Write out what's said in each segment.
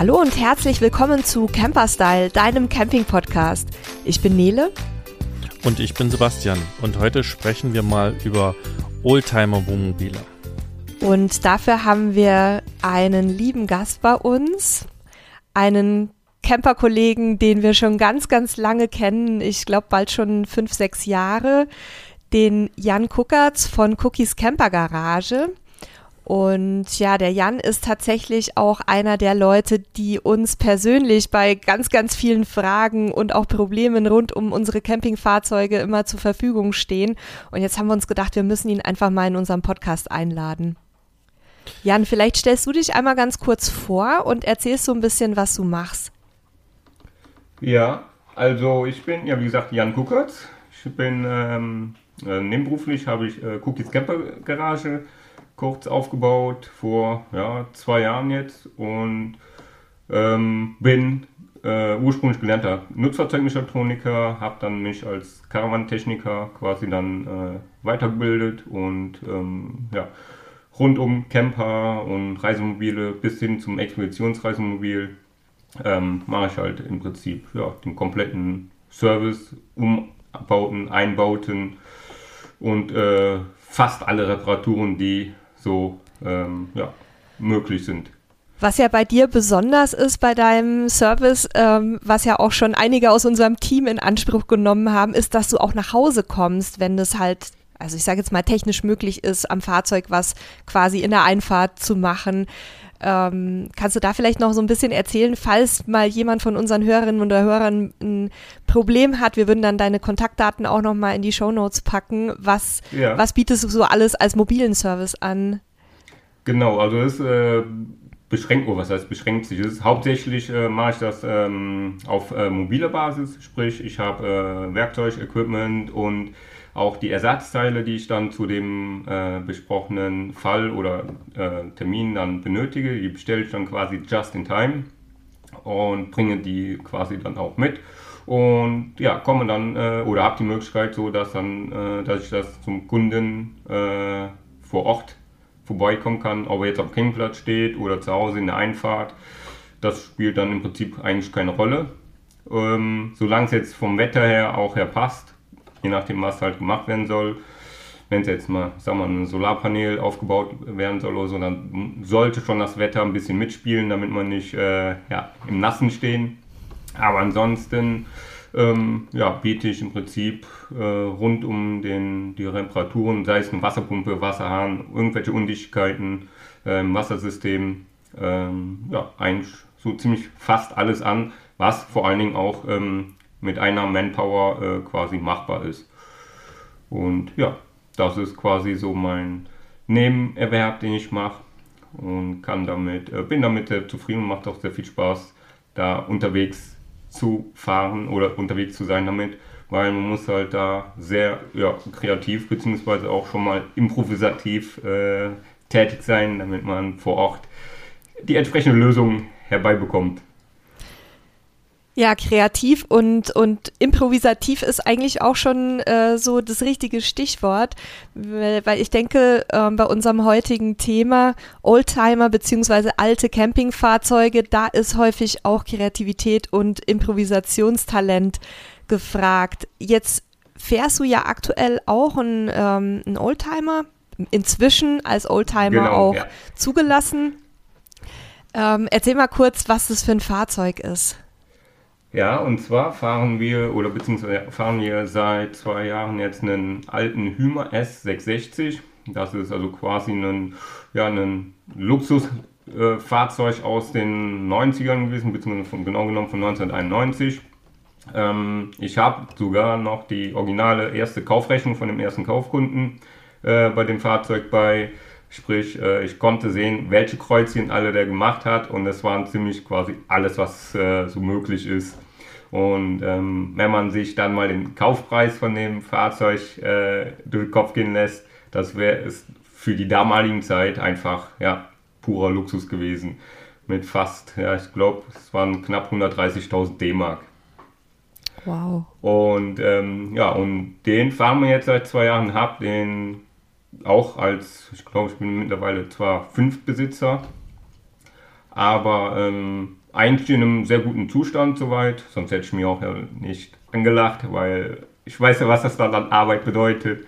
Hallo und herzlich willkommen zu Camperstyle, deinem Camping-Podcast. Ich bin Nele. Und ich bin Sebastian. Und heute sprechen wir mal über Oldtimer-Wohnmobile. Und dafür haben wir einen lieben Gast bei uns, einen Camper-Kollegen, den wir schon ganz, ganz lange kennen. Ich glaube bald schon fünf, sechs Jahre. Den Jan Kuckertz von Cookies Camper Garage. Und ja, der Jan ist tatsächlich auch einer der Leute, die uns persönlich bei ganz, ganz vielen Fragen und auch Problemen rund um unsere Campingfahrzeuge immer zur Verfügung stehen. Und jetzt haben wir uns gedacht, wir müssen ihn einfach mal in unserem Podcast einladen. Jan, vielleicht stellst du dich einmal ganz kurz vor und erzählst so ein bisschen, was du machst. Ja, also ich bin, ja wie gesagt, Jan Kuckertz. Ich bin ähm, äh, nebenberuflich, habe ich äh, Cookies Camper Garage kurz aufgebaut, vor ja, zwei Jahren jetzt und ähm, bin äh, ursprünglich gelernter Nutzfahrzeugmechatroniker, habe dann mich als Karawantechniker quasi dann äh, weitergebildet und ähm, ja, rund um Camper und Reisemobile bis hin zum Expeditionsreisemobil ähm, mache ich halt im Prinzip ja, den kompletten Service, Umbauten, Einbauten und äh, fast alle Reparaturen, die so ähm, ja, möglich sind. Was ja bei dir besonders ist bei deinem Service, ähm, was ja auch schon einige aus unserem Team in Anspruch genommen haben, ist, dass du auch nach Hause kommst, wenn es halt, also ich sage jetzt mal technisch möglich ist, am Fahrzeug was quasi in der Einfahrt zu machen. Ähm, kannst du da vielleicht noch so ein bisschen erzählen, falls mal jemand von unseren Hörerinnen oder Hörern ein Problem hat? Wir würden dann deine Kontaktdaten auch noch mal in die Show Notes packen. Was, ja. was bietest du so alles als mobilen Service an? Genau, also es äh, beschränkt, oh, was heißt beschränkt sich? Es hauptsächlich äh, mache ich das ähm, auf äh, mobiler Basis, sprich ich habe äh, Werkzeug, Equipment und auch die Ersatzteile, die ich dann zu dem äh, besprochenen Fall oder äh, Termin dann benötige, die bestelle ich dann quasi just in time und bringe die quasi dann auch mit. Und ja, komme dann äh, oder habe die Möglichkeit so, dass dann, äh, dass ich das zum Kunden äh, vor Ort vorbeikommen kann, ob er jetzt am Campingplatz steht oder zu Hause in der Einfahrt. Das spielt dann im Prinzip eigentlich keine Rolle. Ähm, solange es jetzt vom Wetter her auch her passt, je nachdem, was halt gemacht werden soll. Wenn es jetzt mal, sag mal, ein Solarpanel aufgebaut werden soll oder so, dann sollte schon das Wetter ein bisschen mitspielen, damit man nicht äh, ja, im Nassen stehen. Aber ansonsten ähm, ja, biete ich im Prinzip äh, rund um den, die Reparaturen, sei es eine Wasserpumpe, Wasserhahn, irgendwelche Undichtigkeiten äh, im Wassersystem, ähm, ja, eigentlich so ziemlich fast alles an, was vor allen Dingen auch ähm, mit einer Manpower äh, quasi machbar ist. Und ja, das ist quasi so mein Nebenerwerb, den ich mache und kann damit, äh, bin damit sehr zufrieden und macht auch sehr viel Spaß, da unterwegs zu fahren oder unterwegs zu sein damit, weil man muss halt da sehr ja, kreativ beziehungsweise auch schon mal improvisativ äh, tätig sein, damit man vor Ort die entsprechende Lösung herbeibekommt. Ja, kreativ und, und improvisativ ist eigentlich auch schon äh, so das richtige Stichwort, weil, ich denke, äh, bei unserem heutigen Thema Oldtimer beziehungsweise alte Campingfahrzeuge, da ist häufig auch Kreativität und Improvisationstalent gefragt. Jetzt fährst du ja aktuell auch einen, ähm, einen Oldtimer, inzwischen als Oldtimer genau, auch ja. zugelassen. Ähm, erzähl mal kurz, was das für ein Fahrzeug ist. Ja, und zwar fahren wir oder beziehungsweise fahren wir seit zwei Jahren jetzt einen alten Hymer S660. Das ist also quasi ein, ja, ein Luxusfahrzeug äh, aus den 90ern gewesen, beziehungsweise von, genau genommen von 1991. Ähm, ich habe sogar noch die originale erste Kaufrechnung von dem ersten Kaufkunden äh, bei dem Fahrzeug bei. Sprich, äh, ich konnte sehen, welche Kreuzchen alle der gemacht hat und es waren ziemlich quasi alles, was äh, so möglich ist. Und ähm, wenn man sich dann mal den Kaufpreis von dem Fahrzeug äh, durch den Kopf gehen lässt, das wäre es für die damaligen Zeit einfach ja, purer Luxus gewesen. Mit fast, ja, ich glaube, es waren knapp 130.000 D-Mark. Wow. Und ähm, ja, und den fahren wir jetzt seit zwei Jahren, habe den auch als, ich glaube, ich bin mittlerweile zwar fünf Besitzer, aber ähm, eigentlich in einem sehr guten Zustand soweit, sonst hätte ich mir auch nicht angelacht, weil ich weiß ja, was das dann an Arbeit bedeutet.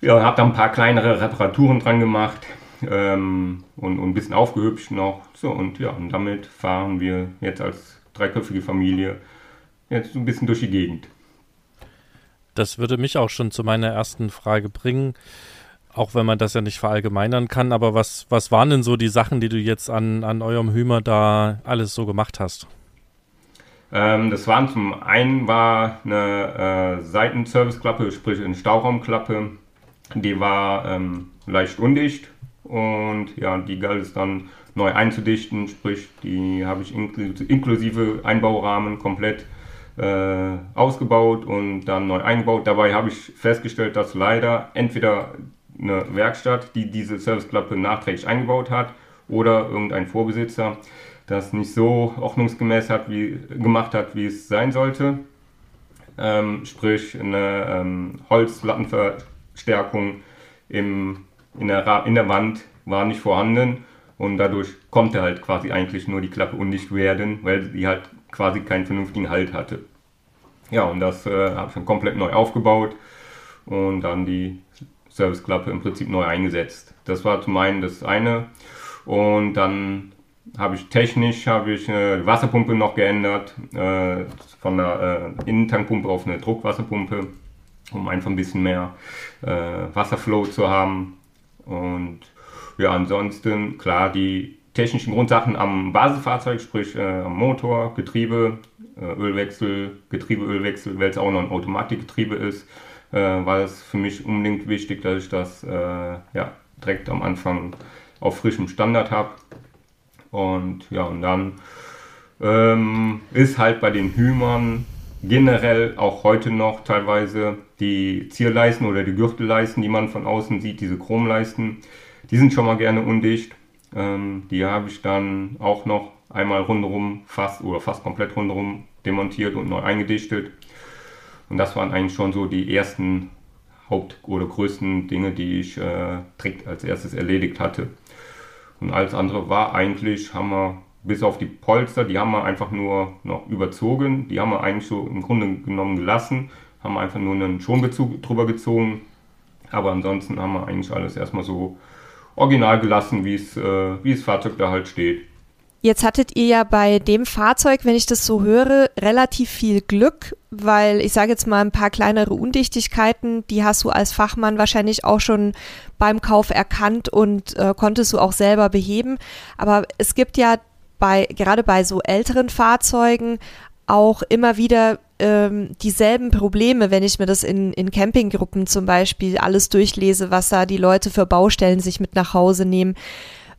Ja, habe da ein paar kleinere Reparaturen dran gemacht ähm, und, und ein bisschen aufgehübscht noch. So, und ja, und damit fahren wir jetzt als dreiköpfige Familie jetzt ein bisschen durch die Gegend. Das würde mich auch schon zu meiner ersten Frage bringen, auch wenn man das ja nicht verallgemeinern kann. Aber was, was waren denn so die Sachen, die du jetzt an, an eurem Hümer da alles so gemacht hast? Ähm, das waren zum einen war eine äh, Seitenserviceklappe, sprich eine Stauraumklappe. Die war ähm, leicht undicht und ja, die galt es dann neu einzudichten, sprich die habe ich inklusive Einbaurahmen komplett äh, ausgebaut und dann neu eingebaut. Dabei habe ich festgestellt, dass leider entweder eine Werkstatt, die diese Serviceklappe nachträglich eingebaut hat, oder irgendein Vorbesitzer das nicht so ordnungsgemäß hat, wie, gemacht hat, wie es sein sollte. Ähm, sprich, eine ähm, Holzplattenverstärkung im, in, der, in der Wand war nicht vorhanden und dadurch konnte halt quasi eigentlich nur die Klappe undicht werden, weil sie halt quasi keinen vernünftigen Halt hatte. Ja, und das äh, habe ich dann komplett neu aufgebaut und dann die Serviceklappe im Prinzip neu eingesetzt. Das war zum einen das eine. Und dann habe ich technisch habe ich äh, die Wasserpumpe noch geändert, äh, von der äh, Innentankpumpe auf eine Druckwasserpumpe, um einfach ein bisschen mehr äh, Wasserflow zu haben. Und ja, ansonsten klar die technischen Grundsachen am Basisfahrzeug, sprich äh, am Motor, Getriebe, äh, Ölwechsel, Getriebeölwechsel, weil es auch noch ein Automatikgetriebe ist, war es für mich unbedingt wichtig, dass ich das ja, direkt am Anfang auf frischem Standard habe. Und ja, und dann ähm, ist halt bei den Hümern generell auch heute noch teilweise die Zierleisten oder die Gürtelleisten, die man von außen sieht, diese Chromleisten, die sind schon mal gerne undicht. Ähm, die habe ich dann auch noch einmal rundherum fast oder fast komplett rundherum demontiert und neu eingedichtet. Und das waren eigentlich schon so die ersten Haupt- oder größten Dinge, die ich äh, direkt als erstes erledigt hatte. Und alles andere war eigentlich, haben wir bis auf die Polster, die haben wir einfach nur noch überzogen. Die haben wir eigentlich so im Grunde genommen gelassen, haben einfach nur einen Schonbezug drüber gezogen. Aber ansonsten haben wir eigentlich alles erstmal so original gelassen, wie es, äh, wie das Fahrzeug da halt steht. Jetzt hattet ihr ja bei dem Fahrzeug, wenn ich das so höre, relativ viel Glück, weil ich sage jetzt mal ein paar kleinere Undichtigkeiten, die hast du als Fachmann wahrscheinlich auch schon beim Kauf erkannt und äh, konntest du auch selber beheben. Aber es gibt ja bei, gerade bei so älteren Fahrzeugen auch immer wieder ähm, dieselben Probleme, wenn ich mir das in, in Campinggruppen zum Beispiel alles durchlese, was da die Leute für Baustellen sich mit nach Hause nehmen.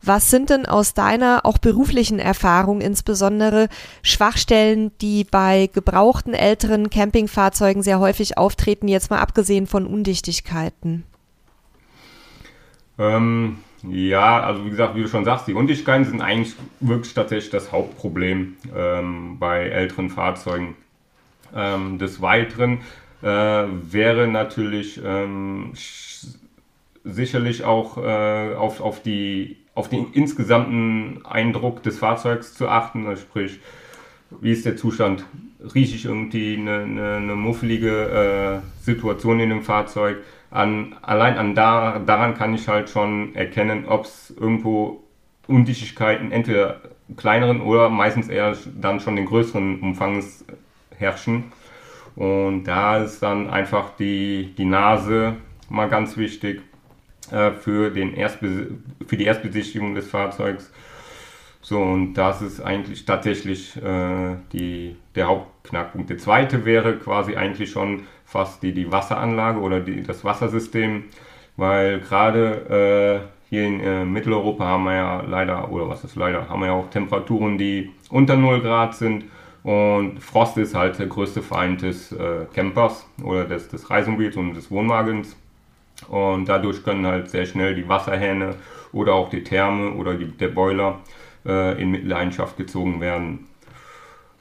Was sind denn aus deiner auch beruflichen Erfahrung insbesondere Schwachstellen, die bei gebrauchten älteren Campingfahrzeugen sehr häufig auftreten, jetzt mal abgesehen von Undichtigkeiten? Ähm, ja, also wie gesagt, wie du schon sagst, die Undichtigkeiten sind eigentlich wirklich tatsächlich das Hauptproblem ähm, bei älteren Fahrzeugen. Ähm, des Weiteren äh, wäre natürlich ähm, sicherlich auch äh, auf, auf die auf den insgesamten Eindruck des Fahrzeugs zu achten, also sprich, wie ist der Zustand, rieche ich irgendwie eine, eine, eine muffelige äh, Situation in dem Fahrzeug. An, allein an da, daran kann ich halt schon erkennen, ob es irgendwo Undichtigkeiten, entweder kleineren oder meistens eher dann schon den größeren Umfangs herrschen. Und da ist dann einfach die, die Nase mal ganz wichtig äh, für, den für die Erstbesichtigung des Fahrzeugs. So, und das ist eigentlich tatsächlich äh, die, der Hauptknackpunkt. Der zweite wäre quasi eigentlich schon fast die, die Wasseranlage oder die, das Wassersystem, weil gerade äh, hier in äh, Mitteleuropa haben wir ja leider, oder was ist leider, haben wir ja auch Temperaturen, die unter 0 Grad sind. Und Frost ist halt der größte Feind des äh, Campers oder des, des Reisemobils und des Wohnwagens. Und dadurch können halt sehr schnell die Wasserhähne oder auch die Therme oder die, der Boiler äh, in Mitleidenschaft gezogen werden.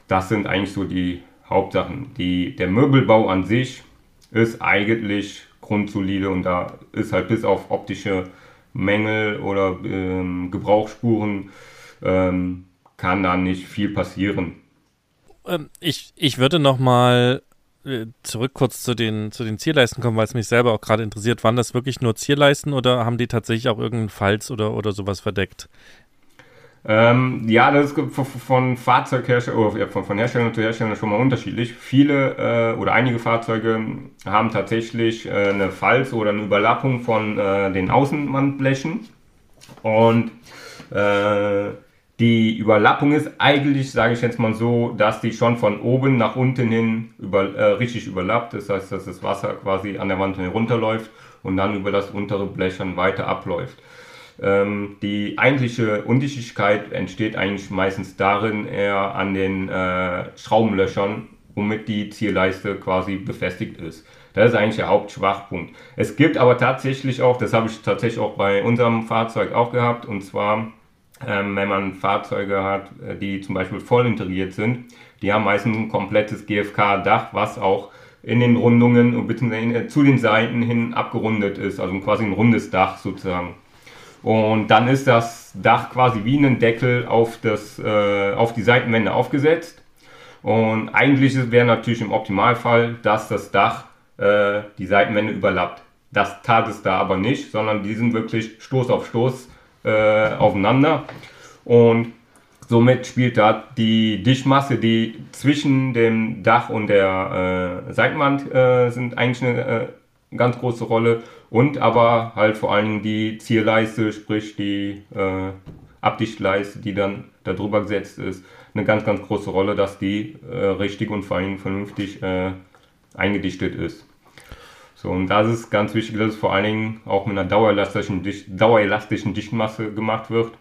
Das sind eigentlich so die Hauptsachen. Die, der Möbelbau an sich ist eigentlich grundsolide und da ist halt bis auf optische Mängel oder ähm, Gebrauchsspuren ähm, kann da nicht viel passieren. Ähm, ich, ich würde noch mal äh, zurück kurz zu den, zu den Zierleisten kommen, weil es mich selber auch gerade interessiert. Waren das wirklich nur Zierleisten oder haben die tatsächlich auch irgendeinen Falz oder, oder sowas verdeckt? Ähm, ja, das ist von Fahrzeughersteller oder von, von Hersteller zu Hersteller schon mal unterschiedlich. Viele äh, oder einige Fahrzeuge haben tatsächlich äh, eine Falz oder eine Überlappung von äh, den Außenwandblechen. Und äh, die Überlappung ist eigentlich, sage ich jetzt mal so, dass die schon von oben nach unten hin über, äh, richtig überlappt. Das heißt, dass das Wasser quasi an der Wand herunterläuft und dann über das untere Blech dann weiter abläuft. Ähm, die eigentliche Undichtigkeit entsteht eigentlich meistens darin, eher an den äh, Schraubenlöchern, womit die Zierleiste quasi befestigt ist. Das ist eigentlich der Hauptschwachpunkt. Es gibt aber tatsächlich auch, das habe ich tatsächlich auch bei unserem Fahrzeug auch gehabt, und zwar, ähm, wenn man Fahrzeuge hat, äh, die zum Beispiel voll integriert sind, die haben meistens ein komplettes GFK-Dach, was auch in den Rundungen bzw. zu den Seiten hin abgerundet ist, also quasi ein rundes Dach sozusagen. Und dann ist das Dach quasi wie ein Deckel auf, das, äh, auf die Seitenwände aufgesetzt. Und eigentlich wäre natürlich im Optimalfall, dass das Dach äh, die Seitenwände überlappt. Das tat es da aber nicht, sondern die sind wirklich Stoß auf Stoß äh, aufeinander. Und somit spielt da die Dichtmasse, die zwischen dem Dach und der äh, Seitenwand äh, sind eigentlich eine äh, ganz große Rolle und aber halt vor allen Dingen die Zierleiste, sprich die äh, Abdichtleiste, die dann darüber gesetzt ist, eine ganz, ganz große Rolle, dass die äh, richtig und vor allen Dingen vernünftig eingedichtet ist. So, und das ist ganz wichtig, dass es vor allen Dingen auch mit einer dauerelastischen, Dicht dauerelastischen Dichtmasse gemacht wird.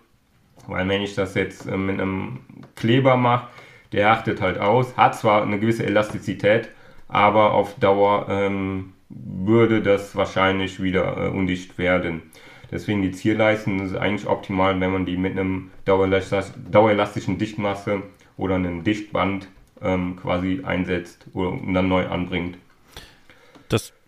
Weil wenn ich das jetzt äh, mit einem Kleber mache, der achtet halt aus, hat zwar eine gewisse Elastizität, aber auf Dauer ähm, würde das wahrscheinlich wieder äh, undicht werden. Deswegen die Zierleisten ist eigentlich optimal, wenn man die mit einem dauerelastischen Dichtmasse oder einem Dichtband ähm, quasi einsetzt oder, und dann neu anbringt.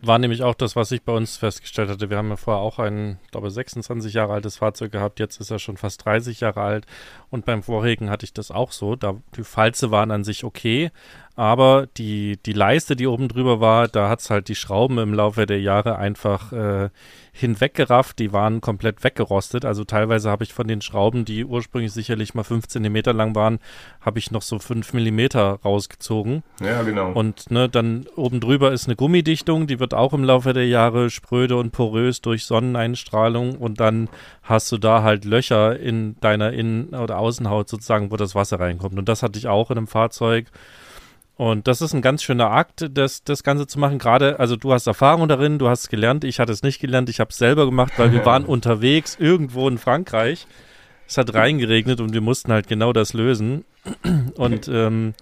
War nämlich auch das, was ich bei uns festgestellt hatte. Wir haben ja vorher auch ein, glaube 26 Jahre altes Fahrzeug gehabt. Jetzt ist er schon fast 30 Jahre alt. Und beim vorigen hatte ich das auch so. Da, die Falze waren an sich okay, aber die, die Leiste, die oben drüber war, da hat es halt die Schrauben im Laufe der Jahre einfach äh, hinweggerafft. Die waren komplett weggerostet. Also teilweise habe ich von den Schrauben, die ursprünglich sicherlich mal 5 cm lang waren, habe ich noch so 5 mm rausgezogen. Ja, genau. Und ne, dann oben drüber ist eine Gummidichtung, die wird auch im Laufe der Jahre spröde und porös durch Sonneneinstrahlung und dann hast du da halt Löcher in deiner Innen- oder Außenhaut sozusagen, wo das Wasser reinkommt. Und das hatte ich auch in einem Fahrzeug. Und das ist ein ganz schöner Akt, das, das Ganze zu machen. Gerade, also du hast Erfahrung darin, du hast es gelernt, ich hatte es nicht gelernt, ich habe es selber gemacht, weil wir waren unterwegs irgendwo in Frankreich. Es hat reingeregnet und wir mussten halt genau das lösen. Und ähm,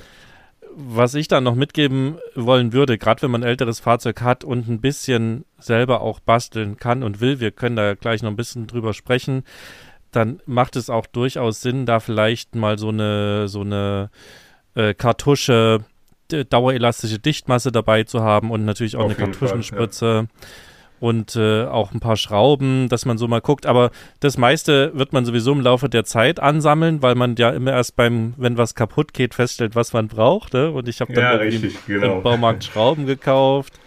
was ich dann noch mitgeben wollen würde, gerade wenn man ein älteres Fahrzeug hat und ein bisschen selber auch basteln kann und will, wir können da gleich noch ein bisschen drüber sprechen, dann macht es auch durchaus Sinn, da vielleicht mal so eine, so eine äh, Kartusche dauerelastische Dichtmasse dabei zu haben und natürlich auch Auf eine Kartuschenspritze. Fall, ja. Und äh, auch ein paar Schrauben, dass man so mal guckt. Aber das meiste wird man sowieso im Laufe der Zeit ansammeln, weil man ja immer erst beim, wenn was kaputt geht, feststellt, was man braucht. Ne? Und ich habe dann ja, richtig, genau. im Baumarkt Schrauben gekauft.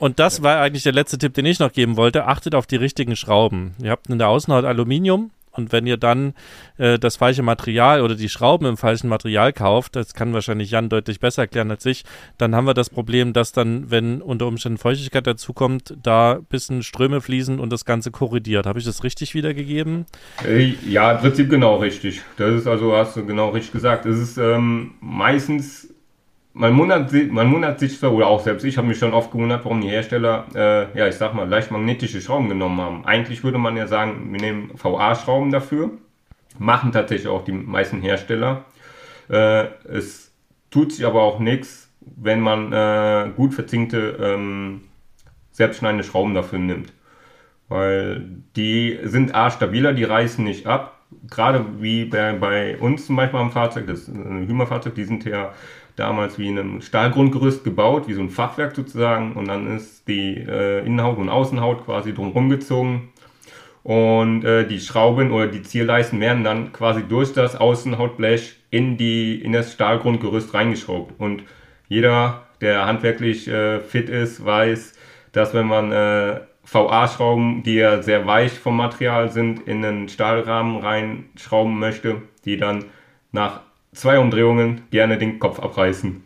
Und das war eigentlich der letzte Tipp, den ich noch geben wollte. Achtet auf die richtigen Schrauben. Ihr habt in der Außenhaut Aluminium, und wenn ihr dann äh, das falsche Material oder die Schrauben im falschen Material kauft, das kann wahrscheinlich Jan deutlich besser erklären als ich, dann haben wir das Problem, dass dann, wenn unter Umständen Feuchtigkeit dazukommt, da ein bisschen Ströme fließen und das Ganze korridiert. Habe ich das richtig wiedergegeben? Äh, ja, im Prinzip genau richtig. Das ist also, hast du genau richtig gesagt. Es ist ähm, meistens man wundert, man wundert sich zwar, oder auch selbst ich habe mich schon oft gewundert, warum die Hersteller, äh, ja, ich sag mal, leicht magnetische Schrauben genommen haben. Eigentlich würde man ja sagen, wir nehmen VA-Schrauben dafür. Machen tatsächlich auch die meisten Hersteller. Äh, es tut sich aber auch nichts, wenn man äh, gut verzinkte, ähm, selbstschneidende Schrauben dafür nimmt. Weil die sind A stabiler, die reißen nicht ab. Gerade wie bei, bei uns zum Beispiel am Fahrzeug, das Hümer-Fahrzeug, die sind ja damals wie in einem Stahlgrundgerüst gebaut, wie so ein Fachwerk sozusagen. Und dann ist die äh, Innenhaut und Außenhaut quasi drumherum gezogen. Und äh, die Schrauben oder die Zierleisten werden dann quasi durch das Außenhautblech in, die, in das Stahlgrundgerüst reingeschraubt. Und jeder, der handwerklich äh, fit ist, weiß, dass wenn man äh, VA-Schrauben, die ja sehr weich vom Material sind, in einen Stahlrahmen reinschrauben möchte, die dann nach zwei Umdrehungen gerne den Kopf abreißen.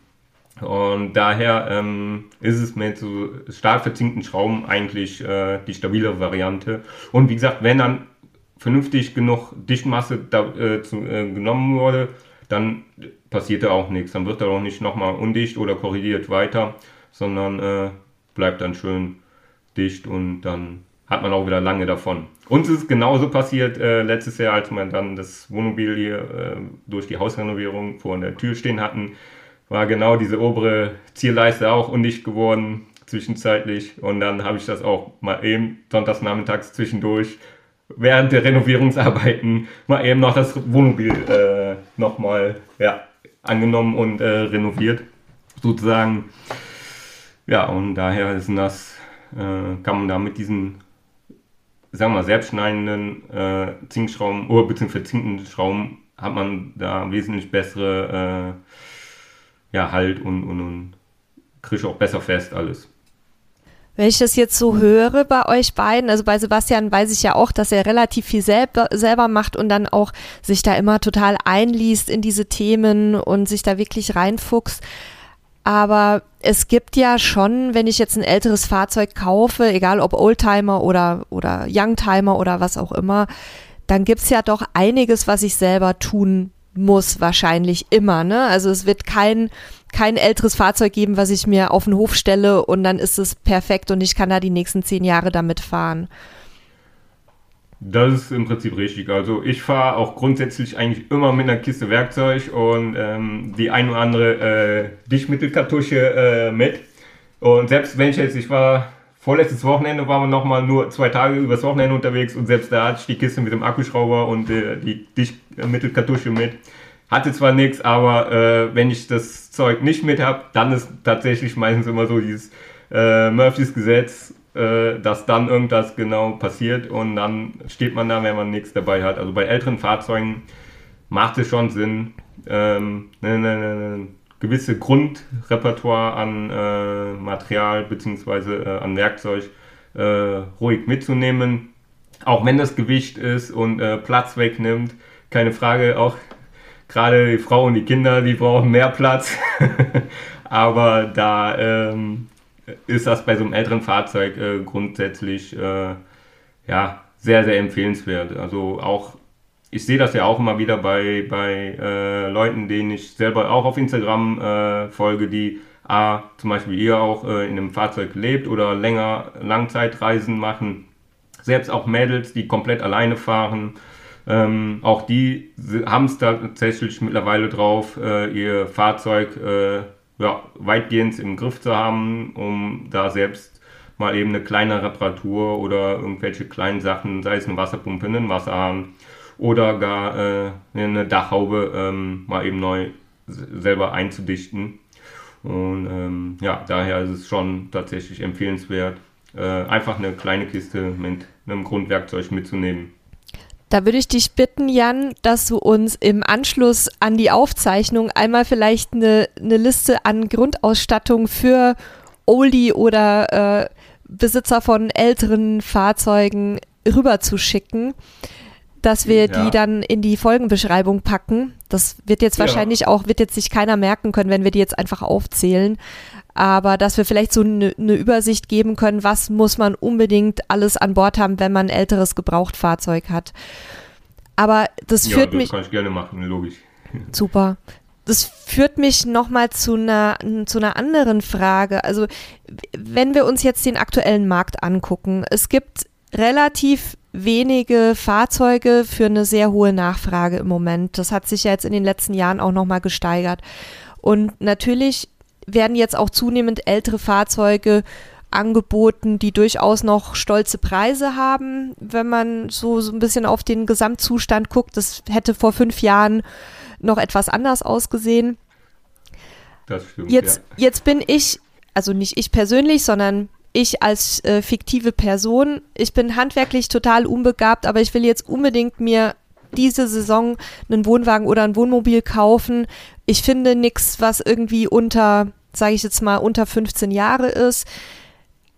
Und daher ähm, ist es mit so stark verzinkten Schrauben eigentlich äh, die stabile Variante. Und wie gesagt, wenn dann vernünftig genug Dichtmasse da, äh, zu, äh, genommen wurde, dann passiert da auch nichts. Dann wird er auch nicht nochmal undicht oder korrigiert weiter, sondern äh, bleibt dann schön dicht und dann hat man auch wieder lange davon. Uns ist genauso passiert äh, letztes Jahr, als wir dann das Wohnmobil hier äh, durch die Hausrenovierung vor der Tür stehen hatten, war genau diese obere Zierleiste auch undicht geworden zwischenzeitlich und dann habe ich das auch mal eben sonntags nachmittags zwischendurch während der Renovierungsarbeiten mal eben noch das Wohnmobil äh, nochmal ja, angenommen und äh, renoviert sozusagen. Ja, und daher ist das, äh, kann man da mit diesen sagen wir mal, selbstschneidenden äh, Zinkschrauben oder beziehungsweise verzinkenden Schrauben hat man da wesentlich bessere äh, ja, Halt und, und, und kriegt auch besser fest alles. Wenn ich das jetzt so höre bei euch beiden, also bei Sebastian weiß ich ja auch, dass er relativ viel selber, selber macht und dann auch sich da immer total einliest in diese Themen und sich da wirklich reinfuchst. Aber es gibt ja schon, wenn ich jetzt ein älteres Fahrzeug kaufe, egal ob Oldtimer oder, oder Youngtimer oder was auch immer, dann gibt's ja doch einiges, was ich selber tun muss, wahrscheinlich immer. Ne? Also es wird kein, kein älteres Fahrzeug geben, was ich mir auf den Hof stelle und dann ist es perfekt und ich kann da die nächsten zehn Jahre damit fahren. Das ist im Prinzip richtig. Also ich fahre auch grundsätzlich eigentlich immer mit einer Kiste Werkzeug und ähm, die ein oder andere äh, Dichtmittelkartusche äh, mit. Und selbst wenn ich jetzt, ich war vorletztes Wochenende, waren wir nochmal nur zwei Tage übers Wochenende unterwegs und selbst da hatte ich die Kiste mit dem Akkuschrauber und äh, die Dichtmittelkartusche mit. Hatte zwar nichts, aber äh, wenn ich das Zeug nicht mit habe, dann ist tatsächlich meistens immer so dieses äh, Murphys Gesetz, äh, dass dann irgendwas genau passiert und dann steht man da, wenn man nichts dabei hat. Also bei älteren Fahrzeugen macht es schon Sinn, ähm, eine, eine, eine gewisse Grundrepertoire an äh, Material bzw. Äh, an Werkzeug äh, ruhig mitzunehmen. Auch wenn das Gewicht ist und äh, Platz wegnimmt, keine Frage, auch gerade die Frau und die Kinder, die brauchen mehr Platz. Aber da ähm, ist das bei so einem älteren Fahrzeug äh, grundsätzlich äh, ja, sehr, sehr empfehlenswert. Also auch, ich sehe das ja auch immer wieder bei, bei äh, Leuten, denen ich selber auch auf Instagram äh, folge, die A, zum Beispiel ihr auch äh, in einem Fahrzeug lebt oder länger Langzeitreisen machen. Selbst auch Mädels, die komplett alleine fahren. Ähm, auch die haben es tatsächlich mittlerweile drauf, äh, ihr Fahrzeug ja, weitgehend im Griff zu haben, um da selbst mal eben eine kleine Reparatur oder irgendwelche kleinen Sachen, sei es eine Wasserpumpe, einen Wasserhahn oder gar äh, eine Dachhaube ähm, mal eben neu selber einzudichten. Und ähm, ja, daher ist es schon tatsächlich empfehlenswert, äh, einfach eine kleine Kiste mit einem Grundwerkzeug mitzunehmen. Da würde ich dich bitten, Jan, dass du uns im Anschluss an die Aufzeichnung einmal vielleicht eine, eine Liste an Grundausstattung für Oldie oder äh, Besitzer von älteren Fahrzeugen rüberzuschicken, dass wir ja. die dann in die Folgenbeschreibung packen. Das wird jetzt ja. wahrscheinlich auch, wird jetzt sich keiner merken können, wenn wir die jetzt einfach aufzählen aber dass wir vielleicht so eine ne Übersicht geben können, was muss man unbedingt alles an Bord haben, wenn man ein älteres Gebrauchtfahrzeug hat. Aber das ja, führt das mich. kann ich gerne machen, logisch. Super. Das führt mich nochmal zu einer, zu einer anderen Frage. Also, wenn wir uns jetzt den aktuellen Markt angucken, es gibt relativ wenige Fahrzeuge für eine sehr hohe Nachfrage im Moment. Das hat sich ja jetzt in den letzten Jahren auch nochmal gesteigert. Und natürlich werden jetzt auch zunehmend ältere Fahrzeuge angeboten, die durchaus noch stolze Preise haben, wenn man so, so ein bisschen auf den Gesamtzustand guckt. Das hätte vor fünf Jahren noch etwas anders ausgesehen. Das stimmt. Jetzt, ja. jetzt bin ich, also nicht ich persönlich, sondern ich als äh, fiktive Person, ich bin handwerklich total unbegabt, aber ich will jetzt unbedingt mir diese Saison einen Wohnwagen oder ein Wohnmobil kaufen. Ich finde nichts, was irgendwie unter, sage ich jetzt mal, unter 15 Jahre ist.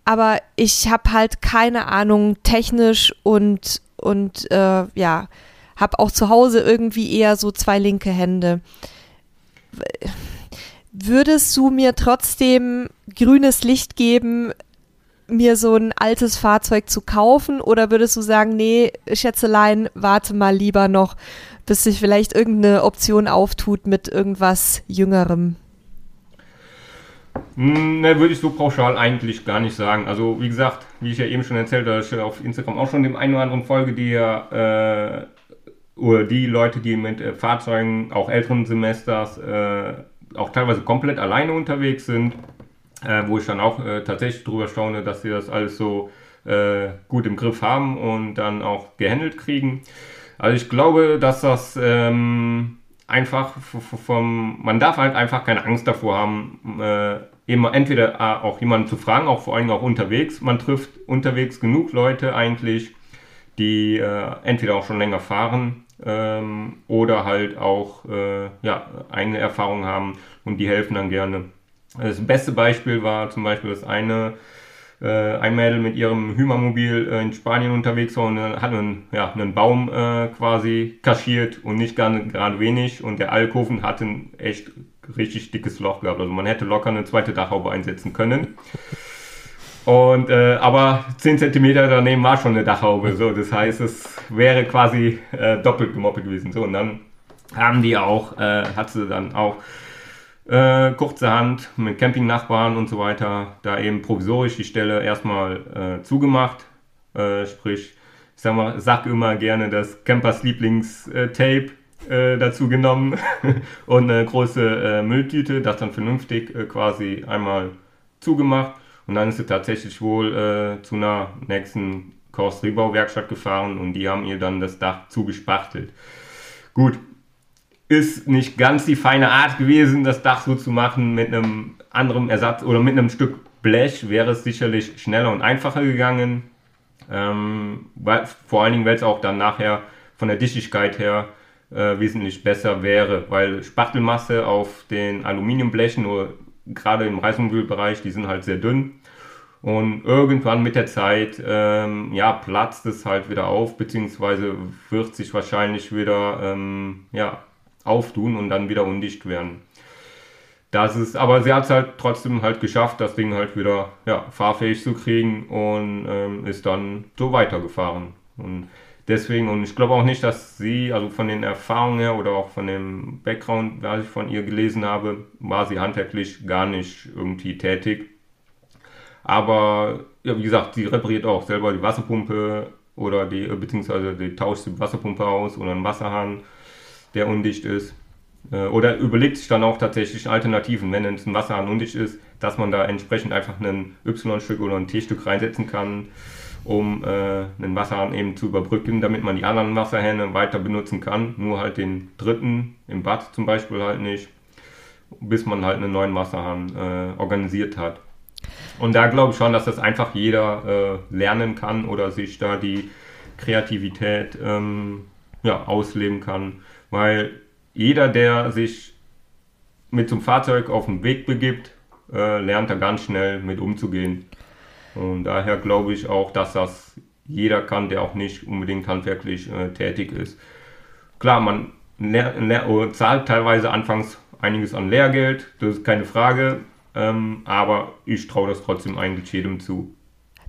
Aber ich habe halt keine Ahnung technisch und, und äh, ja, habe auch zu Hause irgendwie eher so zwei linke Hände. Würdest du mir trotzdem grünes Licht geben, mir so ein altes Fahrzeug zu kaufen oder würdest du sagen, nee, Schätzelein, warte mal lieber noch, bis sich vielleicht irgendeine Option auftut mit irgendwas Jüngerem? Ne, würde ich so pauschal eigentlich gar nicht sagen. Also wie gesagt, wie ich ja eben schon erzählt habe, ich auf Instagram auch schon dem einen oder anderen Folge, die ja äh, oder die Leute, die mit äh, Fahrzeugen auch älteren Semesters äh, auch teilweise komplett alleine unterwegs sind, äh, wo ich dann auch äh, tatsächlich drüber staune, dass sie das alles so äh, gut im Griff haben und dann auch gehandelt kriegen. Also ich glaube, dass das ähm, einfach vom, man darf halt einfach keine Angst davor haben, äh, immer entweder äh, auch jemanden zu fragen, auch vor allem auch unterwegs. Man trifft unterwegs genug Leute eigentlich, die äh, entweder auch schon länger fahren ähm, oder halt auch ja, eigene Erfahrungen haben und die helfen dann gerne. Das beste Beispiel war zum Beispiel das eine, äh, ein Mädel mit ihrem Hümermobil äh, in Spanien unterwegs war und hat einen, ja, einen Baum äh, quasi kaschiert und nicht gerade wenig und der Alkoven hatte ein echt richtig dickes Loch gehabt. Also man hätte locker eine zweite Dachhaube einsetzen können. Und äh, aber 10 cm daneben war schon eine Dachhaube. So, das heißt, es wäre quasi äh, doppelt gemoppelt gewesen. So, und dann haben die auch, äh, hat sie dann auch äh, kurzerhand mit Campingnachbarn und so weiter da eben provisorisch die Stelle erstmal äh, zugemacht. Äh, sprich, ich sag mal, sag immer gerne das Campers Lieblingstape äh, dazu genommen und eine große äh, Mülltüte, das dann vernünftig äh, quasi einmal zugemacht und dann ist sie tatsächlich wohl zu einer nächsten Karosserierbauwerkstatt gefahren und die haben ihr dann das Dach zugespachtelt. Gut, ist nicht ganz die feine Art gewesen, das Dach so zu machen mit einem anderen Ersatz oder mit einem Stück Blech wäre es sicherlich schneller und einfacher gegangen. Ähm, weil, vor allen Dingen, weil es auch dann nachher von der Dichtigkeit her äh, wesentlich besser wäre, weil Spachtelmasse auf den Aluminiumblechen oder gerade im Reißmobilbereich, die sind halt sehr dünn. Und irgendwann mit der Zeit, ähm, ja, platzt es halt wieder auf, beziehungsweise wird sich wahrscheinlich wieder, ähm, ja, auftun und dann wieder undicht werden. Das ist, aber sie hat es halt trotzdem halt geschafft, das Ding halt wieder, ja, fahrfähig zu kriegen und ähm, ist dann so weitergefahren. Und deswegen, und ich glaube auch nicht, dass sie, also von den Erfahrungen her oder auch von dem Background, was ich von ihr gelesen habe, war sie handwerklich gar nicht irgendwie tätig. Aber, ja, wie gesagt, sie repariert auch selber die Wasserpumpe oder die, beziehungsweise die tauscht die Wasserpumpe aus oder einen Wasserhahn, der undicht ist. Äh, oder überlegt sich dann auch tatsächlich Alternativen, wenn ein Wasserhahn undicht ist, dass man da entsprechend einfach ein Y-Stück oder ein T-Stück reinsetzen kann um äh, einen Wasserhahn eben zu überbrücken, damit man die anderen Wasserhähne weiter benutzen kann. Nur halt den dritten im Bad zum Beispiel halt nicht, bis man halt einen neuen Wasserhahn äh, organisiert hat. Und da glaube ich schon, dass das einfach jeder äh, lernen kann oder sich da die Kreativität ähm, ja, ausleben kann. Weil jeder, der sich mit zum Fahrzeug auf den Weg begibt, äh, lernt da ganz schnell mit umzugehen. Und daher glaube ich auch, dass das jeder kann, der auch nicht unbedingt handwerklich äh, tätig ist. Klar, man zahlt teilweise anfangs einiges an Lehrgeld, das ist keine Frage, ähm, aber ich traue das trotzdem eigentlich jedem zu.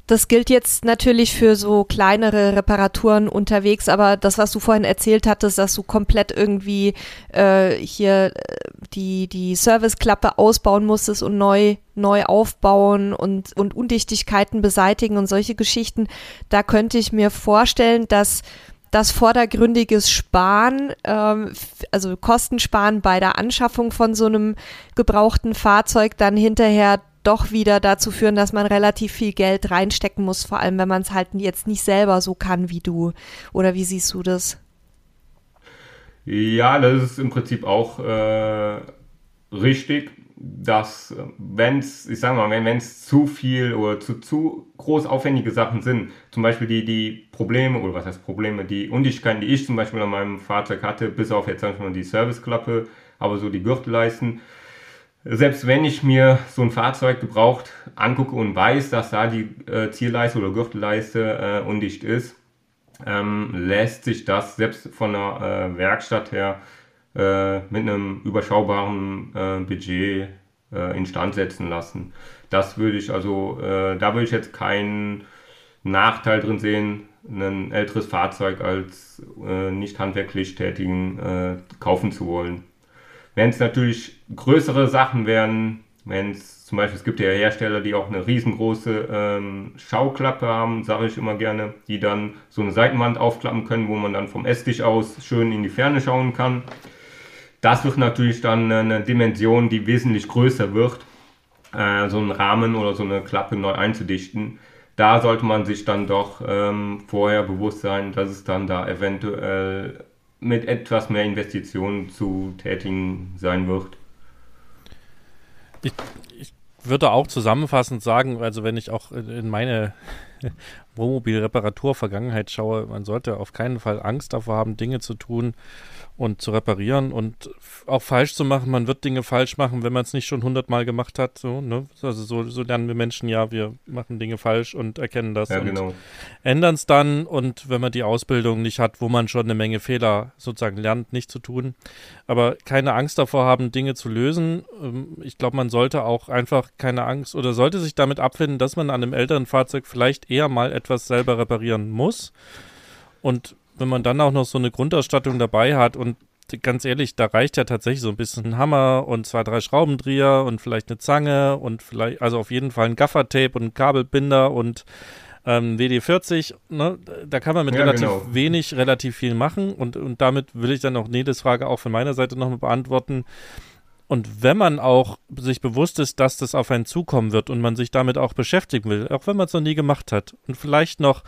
Das gilt jetzt natürlich für so kleinere Reparaturen unterwegs, aber das, was du vorhin erzählt hattest, dass du komplett irgendwie äh, hier äh, die, die Serviceklappe ausbauen musstest und neu, neu aufbauen und, und Undichtigkeiten beseitigen und solche Geschichten, da könnte ich mir vorstellen, dass das vordergründiges Sparen, ähm, also Kostensparen bei der Anschaffung von so einem gebrauchten Fahrzeug dann hinterher doch wieder dazu führen, dass man relativ viel Geld reinstecken muss, vor allem wenn man es halt jetzt nicht selber so kann wie du. Oder wie siehst du das? Ja, das ist im Prinzip auch äh, richtig. dass wenn es, ich sag mal, wenn es zu viel oder zu, zu groß aufwendige Sachen sind, zum Beispiel die, die Probleme, oder was heißt Probleme, die Undichtigkeiten, die ich zum Beispiel an meinem Fahrzeug hatte, bis auf jetzt mal die Serviceklappe, aber so die Gürtelleisten, selbst wenn ich mir so ein Fahrzeug gebraucht angucke und weiß, dass da die äh, Zierleiste oder Gürtelleiste äh, undicht ist, ähm, lässt sich das selbst von der äh, Werkstatt her äh, mit einem überschaubaren äh, Budget äh, instand setzen lassen. Das würde ich also, da würde ich jetzt keinen Nachteil drin sehen, ein älteres Fahrzeug als nicht handwerklich tätigen kaufen zu wollen. Wenn es natürlich größere Sachen wären, wenn es zum Beispiel, es gibt ja Hersteller, die auch eine riesengroße ähm, Schauklappe haben, sage ich immer gerne, die dann so eine Seitenwand aufklappen können, wo man dann vom Esstisch aus schön in die Ferne schauen kann. Das wird natürlich dann eine Dimension, die wesentlich größer wird, äh, so einen Rahmen oder so eine Klappe neu einzudichten. Da sollte man sich dann doch ähm, vorher bewusst sein, dass es dann da eventuell mit etwas mehr Investitionen zu tätigen sein wird. Ich, ich würde auch zusammenfassend sagen, also wenn ich auch in meine Wohnmobil-Reparatur-Vergangenheit schaue, man sollte auf keinen Fall Angst davor haben, Dinge zu tun, und zu reparieren und auch falsch zu machen. Man wird Dinge falsch machen, wenn man es nicht schon hundertmal gemacht hat. So, ne? Also so, so, lernen wir Menschen ja, wir machen Dinge falsch und erkennen das ja, und genau. ändern es dann. Und wenn man die Ausbildung nicht hat, wo man schon eine Menge Fehler sozusagen lernt, nicht zu tun. Aber keine Angst davor haben, Dinge zu lösen. Ähm, ich glaube, man sollte auch einfach keine Angst oder sollte sich damit abfinden, dass man an einem älteren Fahrzeug vielleicht eher mal etwas selber reparieren muss. Und wenn man dann auch noch so eine Grundausstattung dabei hat und ganz ehrlich, da reicht ja tatsächlich so ein bisschen ein Hammer und zwei, drei Schraubendreher und vielleicht eine Zange und vielleicht, also auf jeden Fall ein Gaffertape und ein Kabelbinder und ähm, WD-40, ne? da kann man mit ja, relativ genau. wenig relativ viel machen und, und damit will ich dann auch Nedes Frage auch von meiner Seite nochmal beantworten. Und wenn man auch sich bewusst ist, dass das auf einen zukommen wird und man sich damit auch beschäftigen will, auch wenn man es noch nie gemacht hat und vielleicht noch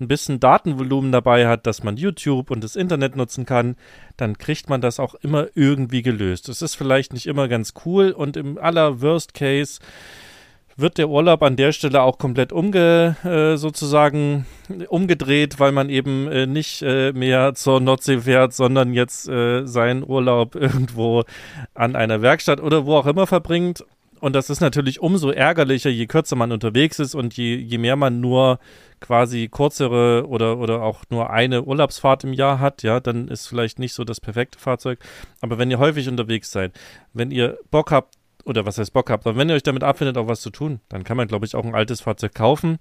ein bisschen Datenvolumen dabei hat, dass man YouTube und das Internet nutzen kann, dann kriegt man das auch immer irgendwie gelöst. Es ist vielleicht nicht immer ganz cool und im aller Worst Case wird der Urlaub an der Stelle auch komplett umge, äh, sozusagen umgedreht, weil man eben äh, nicht äh, mehr zur Nordsee fährt, sondern jetzt äh, seinen Urlaub irgendwo an einer Werkstatt oder wo auch immer verbringt. Und das ist natürlich umso ärgerlicher, je kürzer man unterwegs ist und je, je mehr man nur quasi kürzere oder, oder auch nur eine Urlaubsfahrt im Jahr hat, ja, dann ist vielleicht nicht so das perfekte Fahrzeug. Aber wenn ihr häufig unterwegs seid, wenn ihr Bock habt, oder was heißt Bock habt, aber wenn ihr euch damit abfindet, auch was zu tun, dann kann man, glaube ich, auch ein altes Fahrzeug kaufen.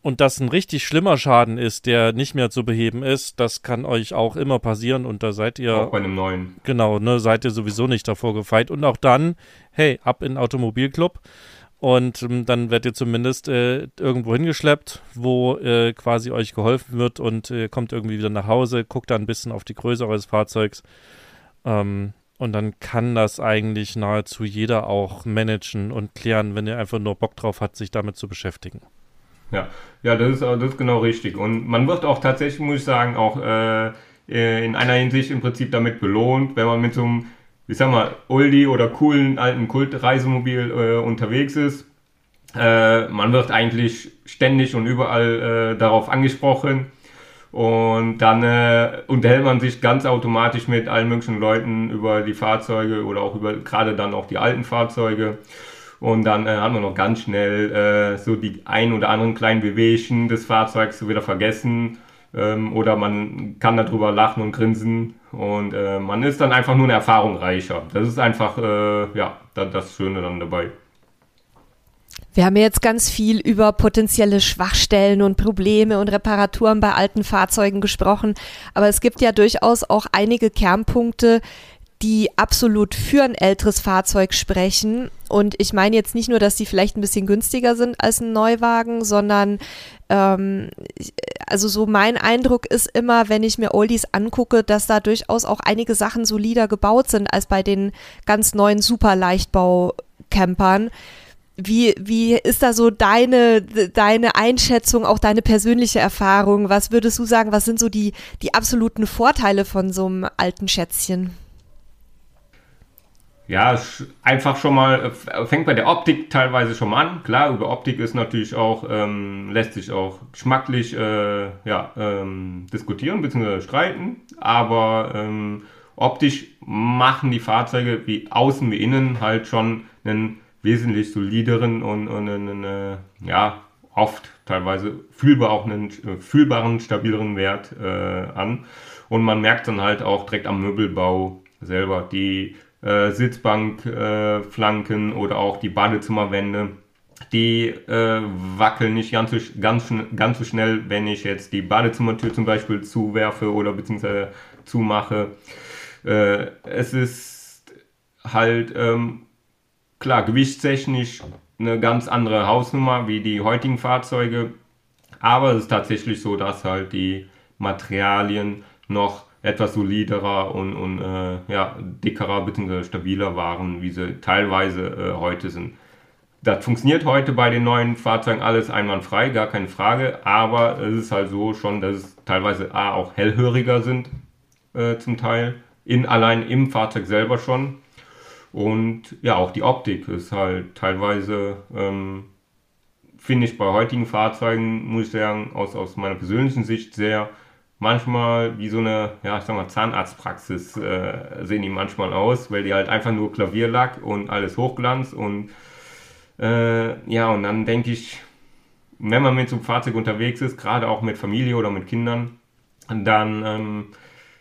Und dass ein richtig schlimmer Schaden ist, der nicht mehr zu beheben ist, das kann euch auch immer passieren und da seid ihr. Auch bei einem neuen. Genau, ne, seid ihr sowieso nicht davor gefeit. Und auch dann, hey, ab in den Automobilclub. Und ähm, dann werdet ihr zumindest äh, irgendwo hingeschleppt, wo äh, quasi euch geholfen wird und äh, kommt irgendwie wieder nach Hause, guckt da ein bisschen auf die Größe eures Fahrzeugs. Ähm, und dann kann das eigentlich nahezu jeder auch managen und klären, wenn er einfach nur Bock drauf hat, sich damit zu beschäftigen. Ja, ja, das ist, das ist genau richtig. Und man wird auch tatsächlich, muss ich sagen, auch äh, äh, in einer Hinsicht im Prinzip damit belohnt, wenn man mit so einem ich sag mal, Oldie oder coolen alten Kultreisemobil äh, unterwegs ist. Äh, man wird eigentlich ständig und überall äh, darauf angesprochen. Und dann äh, unterhält man sich ganz automatisch mit allen möglichen Leuten über die Fahrzeuge oder auch über gerade dann auch die alten Fahrzeuge. Und dann äh, haben wir noch ganz schnell äh, so die ein oder anderen kleinen Bewegungen des Fahrzeugs wieder vergessen ähm, oder man kann darüber lachen und grinsen und äh, man ist dann einfach nur eine Erfahrung reicher. Das ist einfach, äh, ja, das, das Schöne dann dabei. Wir haben jetzt ganz viel über potenzielle Schwachstellen und Probleme und Reparaturen bei alten Fahrzeugen gesprochen, aber es gibt ja durchaus auch einige Kernpunkte, die absolut für ein älteres Fahrzeug sprechen. Und ich meine jetzt nicht nur, dass die vielleicht ein bisschen günstiger sind als ein Neuwagen, sondern ähm, also so mein Eindruck ist immer, wenn ich mir Oldies angucke, dass da durchaus auch einige Sachen solider gebaut sind als bei den ganz neuen Super-Leichtbau-Campern. Wie, wie ist da so deine, deine Einschätzung, auch deine persönliche Erfahrung? Was würdest du sagen, was sind so die, die absoluten Vorteile von so einem alten Schätzchen? Ja, einfach schon mal, äh, fängt bei der Optik teilweise schon mal an. Klar, über Optik ist natürlich auch, ähm, lässt sich auch geschmacklich äh, ja, ähm, diskutieren bzw. streiten, aber ähm, optisch machen die Fahrzeuge wie außen wie innen halt schon einen wesentlich solideren und, und einen, äh, ja, oft teilweise fühlbar auch einen äh, fühlbaren, stabileren Wert äh, an. Und man merkt dann halt auch direkt am Möbelbau selber die äh, Sitzbankflanken äh, oder auch die Badezimmerwände. Die äh, wackeln nicht ganz so, ganz, ganz so schnell, wenn ich jetzt die Badezimmertür zum Beispiel zuwerfe oder beziehungsweise zumache. Äh, es ist halt ähm, klar gewichtstechnisch eine ganz andere Hausnummer wie die heutigen Fahrzeuge, aber es ist tatsächlich so, dass halt die Materialien noch etwas soliderer und, und äh, ja, dickerer bzw. stabiler waren, wie sie teilweise äh, heute sind. Das funktioniert heute bei den neuen Fahrzeugen alles einwandfrei, gar keine Frage, aber es ist halt so schon, dass es teilweise A, auch hellhöriger sind äh, zum Teil, in, allein im Fahrzeug selber schon. Und ja, auch die Optik ist halt teilweise, ähm, finde ich bei heutigen Fahrzeugen, muss ich sagen, aus, aus meiner persönlichen Sicht sehr manchmal wie so eine, ja, ich sag mal, Zahnarztpraxis äh, sehen die manchmal aus, weil die halt einfach nur Klavierlack und alles Hochglanz und äh, ja, und dann denke ich, wenn man mit so einem Fahrzeug unterwegs ist, gerade auch mit Familie oder mit Kindern, dann ähm,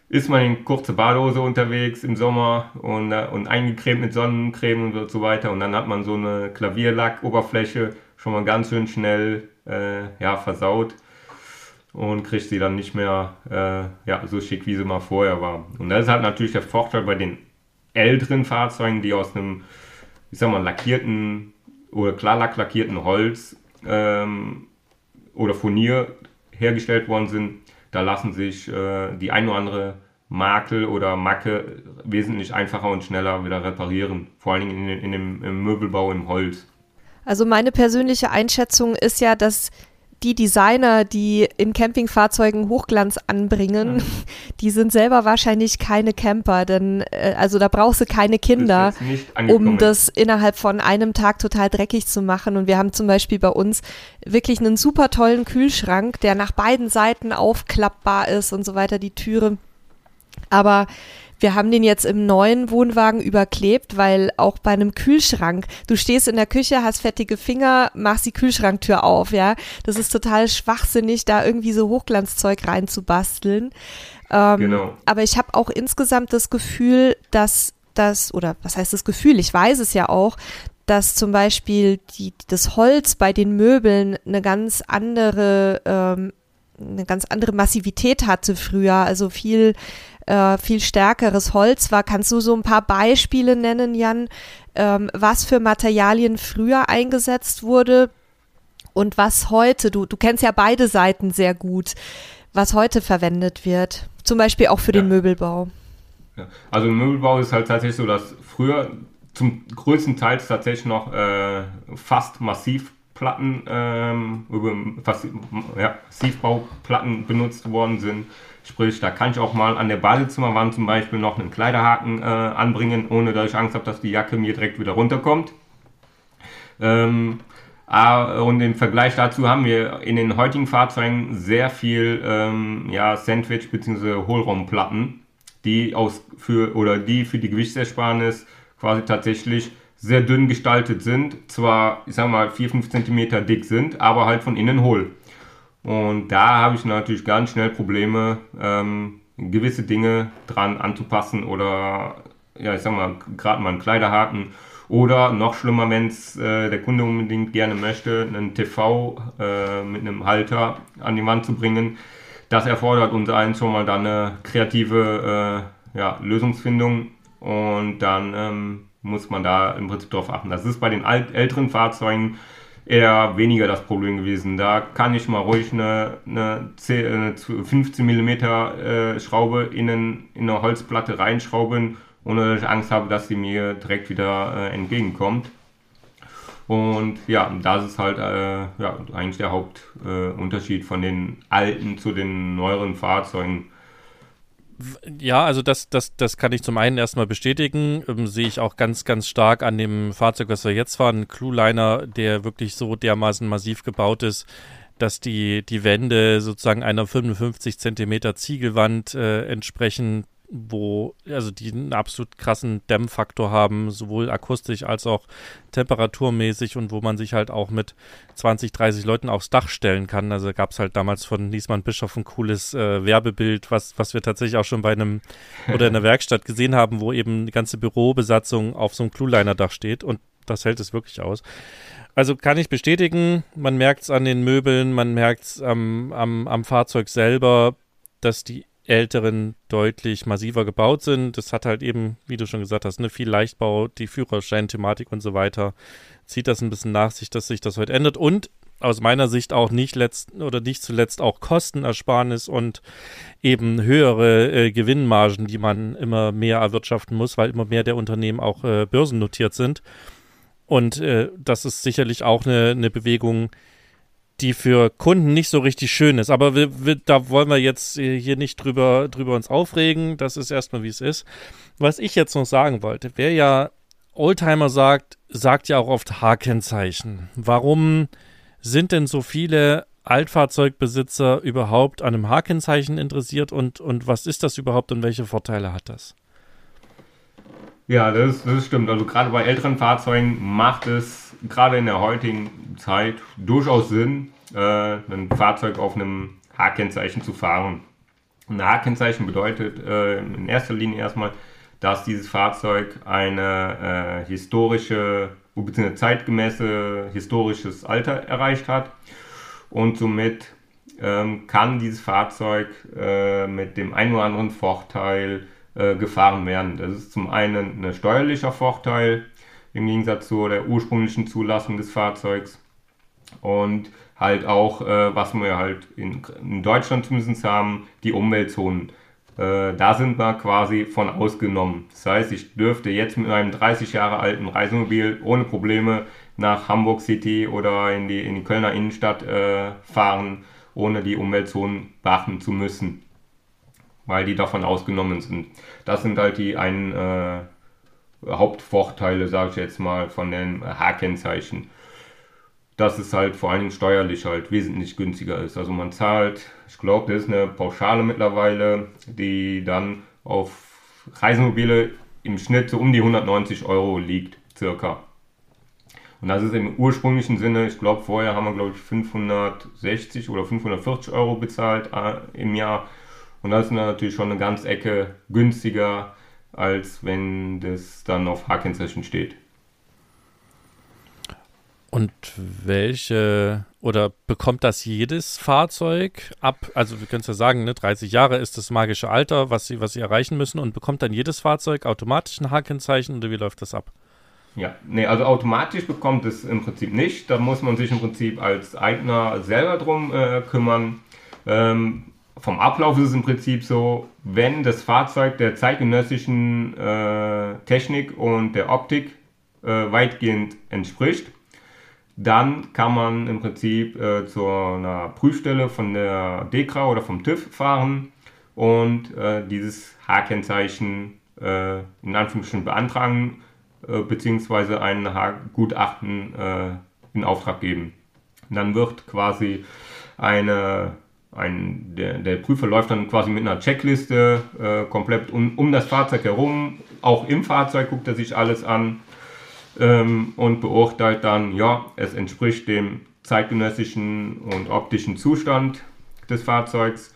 ist man in kurze Badehose unterwegs im Sommer und, äh, und eingecremt mit Sonnencreme und so weiter und dann hat man so eine Klavierlackoberfläche schon mal ganz schön schnell äh, ja, versaut und kriegt sie dann nicht mehr äh, ja, so schick, wie sie mal vorher war. Und das ist halt natürlich der Vorteil bei den älteren Fahrzeugen, die aus einem, ich sag mal, lackierten oder klarlacklackierten Holz ähm, oder Furnier hergestellt worden sind. Da lassen sich äh, die ein oder andere Makel oder Macke wesentlich einfacher und schneller wieder reparieren. Vor allen Dingen in, in dem, im Möbelbau im Holz. Also meine persönliche Einschätzung ist ja, dass die Designer, die in Campingfahrzeugen Hochglanz anbringen, ja. die sind selber wahrscheinlich keine Camper, denn äh, also da brauchst du keine Kinder, um das innerhalb von einem Tag total dreckig zu machen. Und wir haben zum Beispiel bei uns wirklich einen super tollen Kühlschrank, der nach beiden Seiten aufklappbar ist und so weiter, die Türe. Aber wir haben den jetzt im neuen Wohnwagen überklebt, weil auch bei einem Kühlschrank, du stehst in der Küche, hast fettige Finger, machst die Kühlschranktür auf, ja. Das ist total schwachsinnig, da irgendwie so Hochglanzzeug reinzubasteln. Ähm, genau. Aber ich habe auch insgesamt das Gefühl, dass das, oder was heißt das Gefühl? Ich weiß es ja auch, dass zum Beispiel die, das Holz bei den Möbeln eine ganz andere, ähm, eine ganz andere Massivität hatte früher, also viel äh, viel stärkeres Holz war. Kannst du so ein paar Beispiele nennen, Jan, ähm, was für Materialien früher eingesetzt wurde und was heute, du, du kennst ja beide Seiten sehr gut, was heute verwendet wird, zum Beispiel auch für ja. den Möbelbau. Ja. Also im Möbelbau ist halt tatsächlich so, dass früher zum größten Teil tatsächlich noch äh, fast Massivplatten, ähm, über fast, ja, Massivbauplatten benutzt worden sind. Sprich, da kann ich auch mal an der Badezimmerwand zum Beispiel noch einen Kleiderhaken äh, anbringen, ohne dass ich Angst habe, dass die Jacke mir direkt wieder runterkommt. Ähm, und im Vergleich dazu haben wir in den heutigen Fahrzeugen sehr viel ähm, ja, Sandwich- bzw. Hohlraumplatten, die aus für oder die für die Gewichtsersparnis quasi tatsächlich sehr dünn gestaltet sind. Zwar, ich sag mal, 4-5 cm dick sind, aber halt von innen hohl. Und da habe ich natürlich ganz schnell Probleme, ähm, gewisse Dinge dran anzupassen oder, ja, ich sag mal, gerade mal einen Kleiderhaken oder noch schlimmer, wenn es äh, der Kunde unbedingt gerne möchte, einen TV äh, mit einem Halter an die Wand zu bringen. Das erfordert uns eins schon mal dann eine kreative äh, ja, Lösungsfindung und dann ähm, muss man da im Prinzip darauf achten. Das ist bei den alt, älteren Fahrzeugen eher weniger das Problem gewesen. Da kann ich mal ruhig eine, eine, 10, eine 15 mm äh, Schraube in, einen, in, eine Holzplatte reinschrauben, ohne dass ich Angst habe, dass sie mir direkt wieder äh, entgegenkommt. Und ja, das ist halt äh, ja, eigentlich der Hauptunterschied von den alten zu den neueren Fahrzeugen. Ja, also das, das, das kann ich zum einen erstmal bestätigen. Ähm, sehe ich auch ganz, ganz stark an dem Fahrzeug, was wir jetzt fahren. Ein Clueliner, der wirklich so dermaßen massiv gebaut ist, dass die, die Wände sozusagen einer 55 Zentimeter Ziegelwand äh, entsprechen, wo, also die einen absolut krassen Dämmfaktor haben, sowohl akustisch als auch temperaturmäßig und wo man sich halt auch mit 20, 30 Leuten aufs Dach stellen kann. Also gab es halt damals von Niesmann Bischof ein cooles äh, Werbebild, was, was wir tatsächlich auch schon bei einem oder in der Werkstatt gesehen haben, wo eben die ganze Bürobesatzung auf so einem Clueliner-Dach steht und das hält es wirklich aus. Also kann ich bestätigen, man merkt es an den Möbeln, man merkt es am, am, am Fahrzeug selber, dass die älteren deutlich massiver gebaut sind. Das hat halt eben, wie du schon gesagt hast, ne, viel Leichtbau, die Führerschein-Thematik und so weiter. Zieht das ein bisschen nach sich, dass sich das heute ändert. Und aus meiner Sicht auch nicht letzt oder nicht zuletzt auch Kostenersparnis und eben höhere äh, Gewinnmargen, die man immer mehr erwirtschaften muss, weil immer mehr der Unternehmen auch äh, börsennotiert sind. Und äh, das ist sicherlich auch eine, eine Bewegung, die für Kunden nicht so richtig schön ist. Aber wir, wir, da wollen wir jetzt äh, hier nicht drüber, drüber uns aufregen. Das ist erstmal, wie es ist. Was ich jetzt noch sagen wollte, wer ja Oldtimer sagt, sagt ja auch oft H-Kennzeichen. Warum sind denn so viele Altfahrzeugbesitzer überhaupt an einem H-Kennzeichen interessiert und, und was ist das überhaupt und welche Vorteile hat das? Ja, das, das stimmt. Also gerade bei älteren Fahrzeugen macht es gerade in der heutigen Zeit durchaus Sinn, äh, ein Fahrzeug auf einem H-Kennzeichen zu fahren. Ein H-Kennzeichen bedeutet äh, in erster Linie erstmal, dass dieses Fahrzeug eine äh, historische bzw. zeitgemäße historisches Alter erreicht hat und somit ähm, kann dieses Fahrzeug äh, mit dem einen oder anderen Vorteil äh, gefahren werden. Das ist zum einen ein steuerlicher Vorteil im Gegensatz zu der ursprünglichen Zulassung des Fahrzeugs und halt auch, äh, was wir halt in, in, Deutschland zumindest haben, die Umweltzonen. Äh, da sind wir quasi von ausgenommen. Das heißt, ich dürfte jetzt mit einem 30 Jahre alten Reisemobil ohne Probleme nach Hamburg City oder in die, in die Kölner Innenstadt äh, fahren, ohne die Umweltzonen beachten zu müssen weil die davon ausgenommen sind. Das sind halt die einen äh, Hauptvorteile, sage ich jetzt mal, von den H-Kennzeichen. Dass es halt vor allem steuerlich halt wesentlich günstiger ist. Also man zahlt, ich glaube, das ist eine Pauschale mittlerweile, die dann auf Reisemobile im Schnitt so um die 190 Euro liegt, circa. Und das ist im ursprünglichen Sinne, ich glaube, vorher haben wir, glaube ich, 560 oder 540 Euro bezahlt äh, im Jahr. Und das ist natürlich schon eine ganz Ecke günstiger, als wenn das dann auf H-Kennzeichen steht. Und welche oder bekommt das jedes Fahrzeug ab? Also wir können es ja sagen, ne, 30 Jahre ist das magische Alter, was sie, was sie erreichen müssen und bekommt dann jedes Fahrzeug automatisch ein H-Kennzeichen oder wie läuft das ab? Ja, nee, also automatisch bekommt es im Prinzip nicht. Da muss man sich im Prinzip als Eigner selber drum äh, kümmern. Ähm, vom Ablauf ist es im Prinzip so, wenn das Fahrzeug der zeitgenössischen äh, Technik und der Optik äh, weitgehend entspricht, dann kann man im Prinzip äh, zu einer Prüfstelle von der DEKRA oder vom TÜV fahren und äh, dieses H-Kennzeichen äh, in Anführungsstrichen beantragen äh, beziehungsweise ein H-Gutachten in Auftrag geben. Und dann wird quasi eine ein, der, der Prüfer läuft dann quasi mit einer Checkliste äh, komplett um, um das Fahrzeug herum. Auch im Fahrzeug guckt er sich alles an ähm, und beurteilt dann, ja, es entspricht dem zeitgenössischen und optischen Zustand des Fahrzeugs.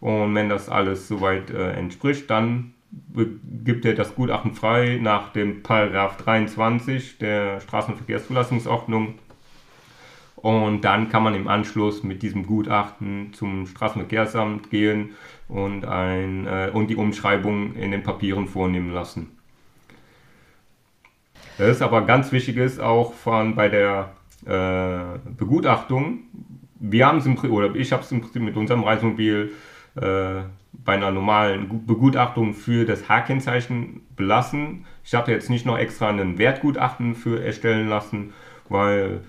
Und wenn das alles soweit äh, entspricht, dann gibt er das Gutachten frei nach dem Paragraph 23 der Straßenverkehrszulassungsordnung und dann kann man im Anschluss mit diesem Gutachten zum Straßenverkehrsamt gehen und, ein, äh, und die Umschreibung in den Papieren vornehmen lassen. Das ist aber ganz wichtig ist auch von bei der äh, Begutachtung. Wir haben es im oder ich habe es im Prinzip mit unserem Reisemobil äh, bei einer normalen Begutachtung für das H-Kennzeichen belassen. Ich habe jetzt nicht noch extra einen Wertgutachten für erstellen lassen, weil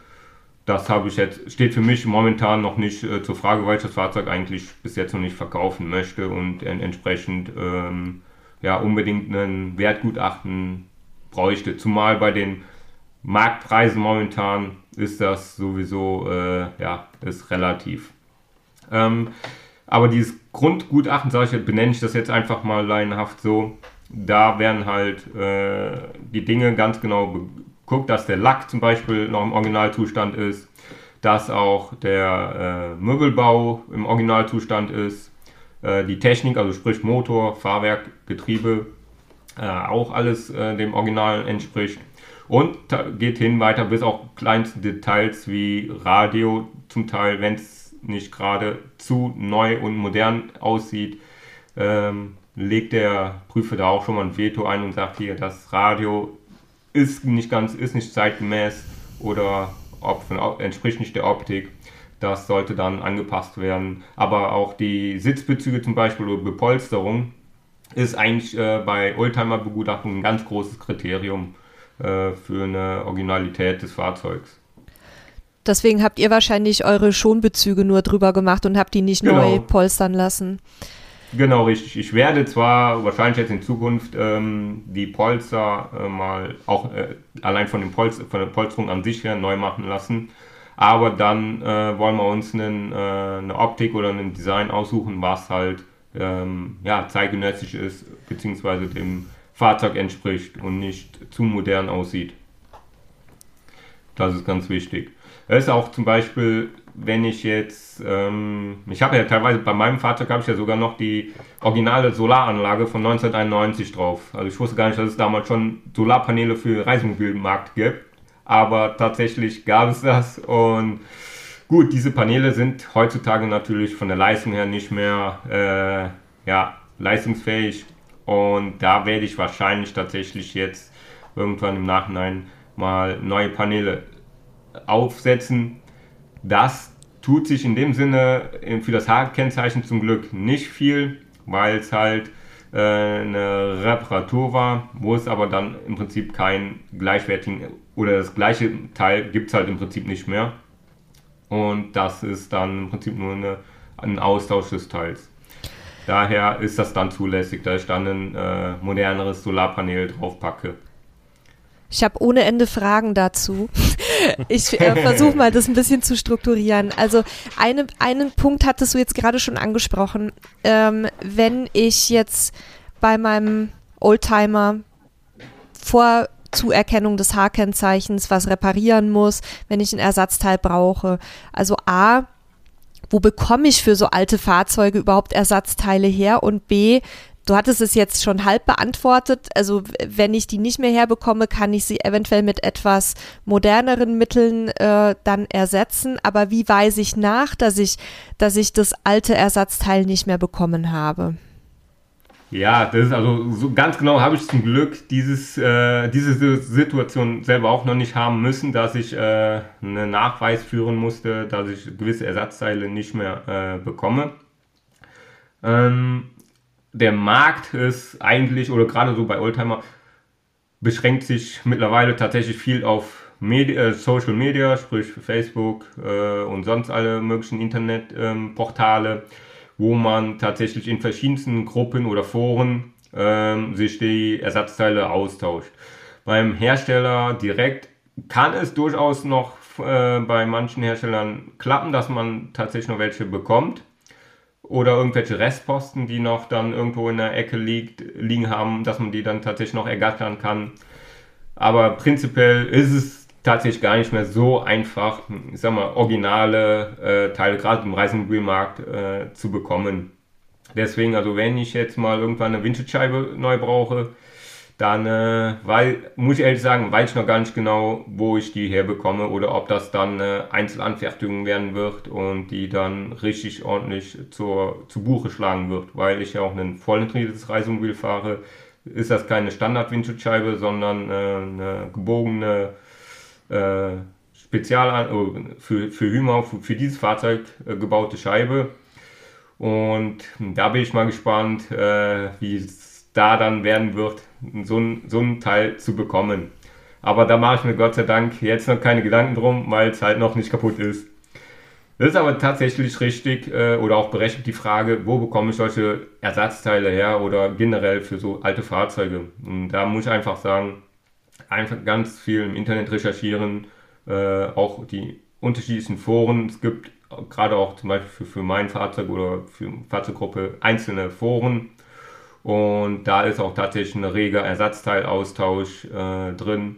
das habe ich jetzt, steht für mich momentan noch nicht äh, zur Frage, weil ich das Fahrzeug eigentlich bis jetzt noch nicht verkaufen möchte und en entsprechend ähm, ja unbedingt ein Wertgutachten bräuchte. Zumal bei den Marktpreisen momentan ist das sowieso, äh, ja, ist relativ. Ähm, aber dieses Grundgutachten, sage ich, benenne ich das jetzt einfach mal laienhaft so, da werden halt äh, die Dinge ganz genau geguckt, dass der Lack zum Beispiel noch im Originalzustand ist, dass auch der äh, Möbelbau im Originalzustand ist, äh, die Technik, also sprich Motor, Fahrwerk, Getriebe, äh, auch alles äh, dem Original entspricht. Und geht hin weiter bis auch kleinste Details wie Radio, zum Teil, wenn es nicht gerade zu neu und modern aussieht, ähm, legt der Prüfer da auch schon mal ein Veto ein und sagt hier, das Radio ist nicht ganz, ist nicht zeitgemäß oder ob, entspricht nicht der Optik. Das sollte dann angepasst werden. Aber auch die Sitzbezüge zum Beispiel oder Bepolsterung ist eigentlich äh, bei Oldtimer-Begutachtung ein ganz großes Kriterium äh, für eine Originalität des Fahrzeugs. Deswegen habt ihr wahrscheinlich eure Schonbezüge nur drüber gemacht und habt die nicht genau. neu polstern lassen. Genau, richtig. Ich werde zwar wahrscheinlich jetzt in Zukunft ähm, die Polster äh, mal auch äh, allein von, dem Polster, von der Polsterung an sich her neu machen lassen, aber dann äh, wollen wir uns einen, äh, eine Optik oder ein Design aussuchen, was halt ähm, ja, zeitgenössisch ist, beziehungsweise dem Fahrzeug entspricht und nicht zu modern aussieht. Das ist ganz wichtig. Es ist auch zum Beispiel, wenn ich jetzt, ähm, ich habe ja teilweise bei meinem Fahrzeug habe ich ja sogar noch die originale Solaranlage von 1991 drauf. Also ich wusste gar nicht, dass es damals schon Solarpaneele für Reisemobilmarkt gibt, aber tatsächlich gab es das und Gut, diese Paneele sind heutzutage natürlich von der Leistung her nicht mehr äh, ja, leistungsfähig und da werde ich wahrscheinlich tatsächlich jetzt irgendwann im Nachhinein mal neue Paneele aufsetzen. Das tut sich in dem Sinne für das H-Kennzeichen zum Glück nicht viel, weil es halt äh, eine Reparatur war, wo es aber dann im Prinzip keinen gleichwertigen oder das gleiche Teil gibt es halt im Prinzip nicht mehr. Und das ist dann im Prinzip nur eine, ein Austausch des Teils. Daher ist das dann zulässig, dass ich dann ein äh, moderneres Solarpanel draufpacke. Ich habe ohne Ende Fragen dazu. Ich äh, versuche mal, das ein bisschen zu strukturieren. Also eine, einen Punkt hattest du jetzt gerade schon angesprochen. Ähm, wenn ich jetzt bei meinem Oldtimer vor Zuerkennung des H-Kennzeichens was reparieren muss, wenn ich ein Ersatzteil brauche. Also A, wo bekomme ich für so alte Fahrzeuge überhaupt Ersatzteile her? Und B, du hattest es jetzt schon halb beantwortet. Also wenn ich die nicht mehr herbekomme, kann ich sie eventuell mit etwas moderneren Mitteln äh, dann ersetzen. Aber wie weise ich nach, dass ich, dass ich das alte Ersatzteil nicht mehr bekommen habe? Ja, das ist also so ganz genau habe ich zum Glück dieses, äh, diese Situation selber auch noch nicht haben müssen, dass ich äh, einen Nachweis führen musste, dass ich gewisse Ersatzteile nicht mehr äh, bekomme. Ähm, der Markt ist eigentlich, oder gerade so bei Oldtimer, beschränkt sich mittlerweile tatsächlich viel auf Medi äh, Social Media, sprich Facebook äh, und sonst alle möglichen Internetportale. Ähm, wo man tatsächlich in verschiedensten Gruppen oder Foren ähm, sich die Ersatzteile austauscht. Beim Hersteller direkt kann es durchaus noch äh, bei manchen Herstellern klappen, dass man tatsächlich noch welche bekommt oder irgendwelche Restposten, die noch dann irgendwo in der Ecke liegt, liegen haben, dass man die dann tatsächlich noch ergattern kann. Aber prinzipiell ist es tatsächlich gar nicht mehr so einfach, ich sag mal, originale äh, Teile gerade im Reisemobilmarkt äh, zu bekommen. Deswegen, also wenn ich jetzt mal irgendwann eine Windschutzscheibe neu brauche, dann äh, weil, muss ich ehrlich sagen, weiß ich noch gar nicht genau, wo ich die herbekomme oder ob das dann eine Einzelanfertigung werden wird und die dann richtig ordentlich zur, zu Buche schlagen wird, weil ich ja auch ein vollintegriertes Reisemobil fahre, ist das keine Standard-Windschutzscheibe, sondern äh, eine gebogene äh, Spezial äh, für, für Hümer, für, für dieses Fahrzeug äh, gebaute Scheibe. Und da bin ich mal gespannt, äh, wie es da dann werden wird, so ein, so ein Teil zu bekommen. Aber da mache ich mir Gott sei Dank jetzt noch keine Gedanken drum, weil es halt noch nicht kaputt ist. Das ist aber tatsächlich richtig äh, oder auch berechtigt die Frage, wo bekomme ich solche Ersatzteile her oder generell für so alte Fahrzeuge. Und da muss ich einfach sagen, einfach ganz viel im Internet recherchieren, äh, auch die unterschiedlichen Foren. Es gibt gerade auch zum Beispiel für, für mein Fahrzeug oder für Fahrzeuggruppe einzelne Foren. Und da ist auch tatsächlich ein reger Ersatzteilaustausch äh, drin.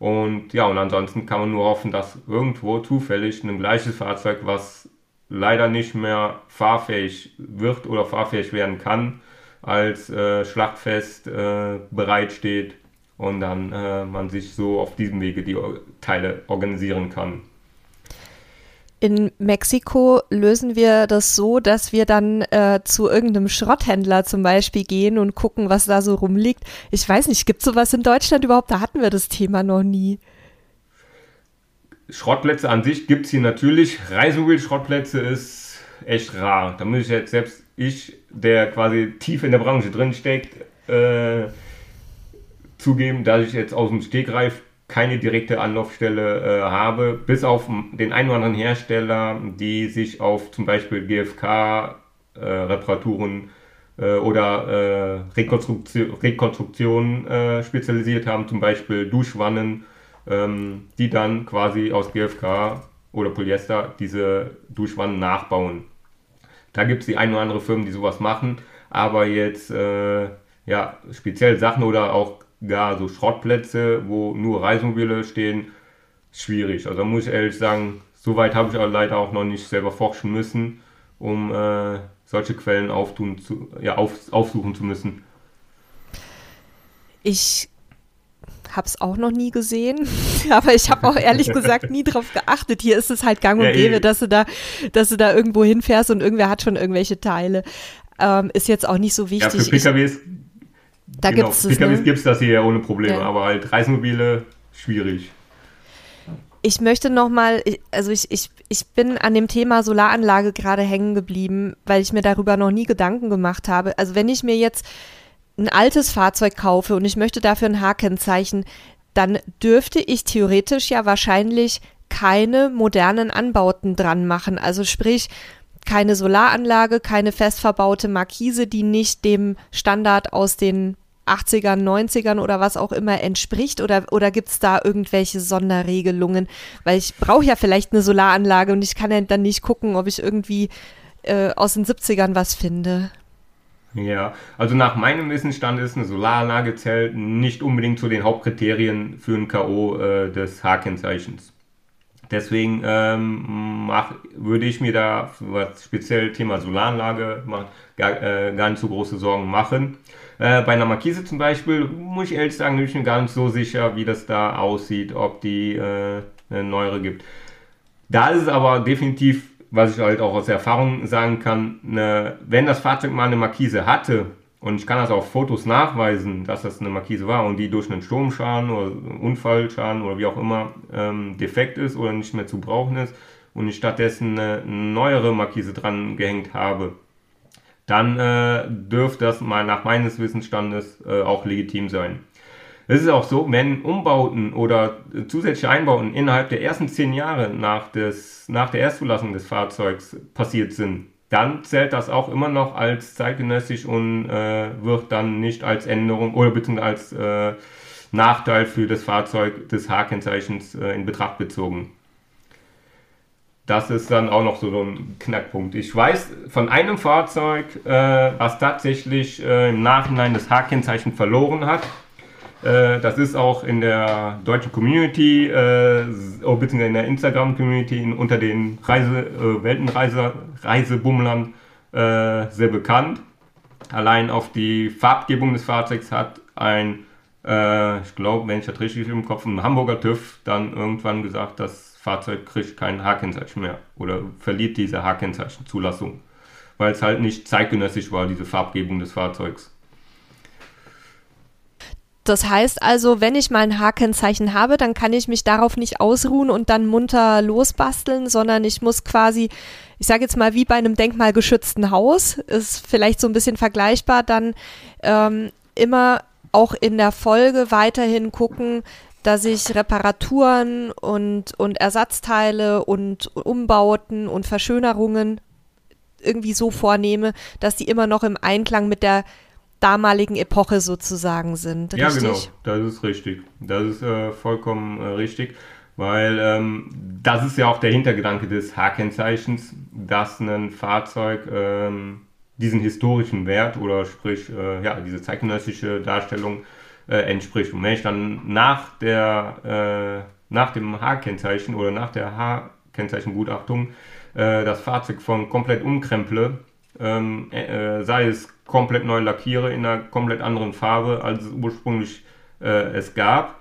Und ja, und ansonsten kann man nur hoffen, dass irgendwo zufällig ein gleiches Fahrzeug, was leider nicht mehr fahrfähig wird oder fahrfähig werden kann, als äh, Schlachtfest äh, bereitsteht und dann äh, man sich so auf diesem Wege die Teile organisieren kann. In Mexiko lösen wir das so, dass wir dann äh, zu irgendeinem Schrotthändler zum Beispiel gehen und gucken, was da so rumliegt. Ich weiß nicht, gibt es sowas in Deutschland überhaupt? Da hatten wir das Thema noch nie. Schrottplätze an sich gibt es hier natürlich. Reisemobil-Schrottplätze ist echt rar. Da muss ich jetzt selbst ich, der quasi tief in der Branche drin steckt, äh, zugeben, dass ich jetzt aus dem Stegreif keine direkte Anlaufstelle äh, habe, bis auf den einen oder anderen Hersteller, die sich auf zum Beispiel GFK-Reparaturen äh, äh, oder äh, Rekonstruktion, Rekonstruktion äh, spezialisiert haben, zum Beispiel Duschwannen, ähm, die dann quasi aus GFK oder Polyester diese Duschwannen nachbauen. Da gibt es die ein oder andere Firmen, die sowas machen, aber jetzt äh, ja speziell Sachen oder auch gar so Schrottplätze, wo nur Reisemobile stehen, schwierig. Also muss ich ehrlich sagen, so weit habe ich auch leider auch noch nicht selber forschen müssen, um äh, solche Quellen auftun zu, ja, auf, aufsuchen zu müssen. Ich habe es auch noch nie gesehen, aber ich habe auch ehrlich gesagt nie drauf geachtet. Hier ist es halt gang und gäbe, dass du da, dass du da irgendwo hinfährst und irgendwer hat schon irgendwelche Teile. Ähm, ist jetzt auch nicht so wichtig. Ja, für PKWs da genau, gibt es PKWs ne? gibt es das hier ja ohne Probleme, ja. aber halt Reisemobile schwierig. Ich möchte nochmal, also ich, ich, ich bin an dem Thema Solaranlage gerade hängen geblieben, weil ich mir darüber noch nie Gedanken gemacht habe. Also wenn ich mir jetzt ein altes Fahrzeug kaufe und ich möchte dafür ein H-Kennzeichen, dann dürfte ich theoretisch ja wahrscheinlich keine modernen Anbauten dran machen. Also sprich, keine Solaranlage, keine fest verbaute Markise, die nicht dem Standard aus den 80ern, 90ern oder was auch immer entspricht? Oder, oder gibt es da irgendwelche Sonderregelungen? Weil ich brauche ja vielleicht eine Solaranlage und ich kann ja dann nicht gucken, ob ich irgendwie äh, aus den 70ern was finde. Ja, also nach meinem Wissensstand ist eine Solaranlage zählt nicht unbedingt zu den Hauptkriterien für ein K.O. Äh, des H-Kennzeichens. Deswegen ähm, mach, würde ich mir da, was speziell Thema Solaranlage, mach, gar, äh, gar nicht so große Sorgen machen. Äh, bei einer Markise zum Beispiel, muss ich ehrlich sagen, bin ich mir gar nicht so sicher, wie das da aussieht, ob die äh, eine neuere gibt. Da ist es aber definitiv, was ich halt auch aus Erfahrung sagen kann, eine, wenn das Fahrzeug mal eine Markise hatte, und ich kann das auf Fotos nachweisen, dass das eine Markise war und die durch einen Sturmschaden oder Unfallschaden oder wie auch immer ähm, defekt ist oder nicht mehr zu brauchen ist und ich stattdessen eine neuere Markise dran gehängt habe, dann äh, dürfte das mal nach meines Wissensstandes äh, auch legitim sein. Es ist auch so, wenn Umbauten oder zusätzliche Einbauten innerhalb der ersten zehn Jahre nach, des, nach der Erstzulassung des Fahrzeugs passiert sind, dann zählt das auch immer noch als zeitgenössisch und äh, wird dann nicht als Änderung oder beziehungsweise als äh, Nachteil für das Fahrzeug des H-Kennzeichens äh, in Betracht gezogen das ist dann auch noch so ein Knackpunkt. Ich weiß von einem Fahrzeug, äh, was tatsächlich äh, im Nachhinein das H-Kennzeichen verloren hat. Äh, das ist auch in der deutschen Community, äh, oh, beziehungsweise in der Instagram-Community unter den Reise, äh, Weltenreise-Reisebummlern äh, sehr bekannt. Allein auf die Farbgebung des Fahrzeugs hat ein, äh, ich glaube, wenn ich das richtig im Kopf, ein Hamburger TÜV dann irgendwann gesagt, dass Fahrzeug kriegt kein H-Kennzeichen mehr oder verliert diese H-Kennzeichen-Zulassung, weil es halt nicht zeitgenössisch war, diese Farbgebung des Fahrzeugs. Das heißt also, wenn ich mal ein H-Kennzeichen habe, dann kann ich mich darauf nicht ausruhen und dann munter losbasteln, sondern ich muss quasi, ich sage jetzt mal wie bei einem denkmalgeschützten Haus, ist vielleicht so ein bisschen vergleichbar, dann ähm, immer auch in der Folge weiterhin gucken, dass ich Reparaturen und, und Ersatzteile und Umbauten und Verschönerungen irgendwie so vornehme, dass die immer noch im Einklang mit der damaligen Epoche sozusagen sind. Richtig? Ja, genau, das ist richtig. Das ist äh, vollkommen äh, richtig, weil ähm, das ist ja auch der Hintergedanke des H-Kennzeichens, dass ein Fahrzeug ähm, diesen historischen Wert oder sprich äh, ja diese zeitgenössische Darstellung äh, entspricht. Und wenn ich dann nach der äh, nach dem H-Kennzeichen oder nach der H-Kennzeichengutachtung äh, das Fahrzeug von komplett umkremple, ähm, äh, sei es komplett neu lackiere in einer komplett anderen Farbe, als es ursprünglich äh, es gab,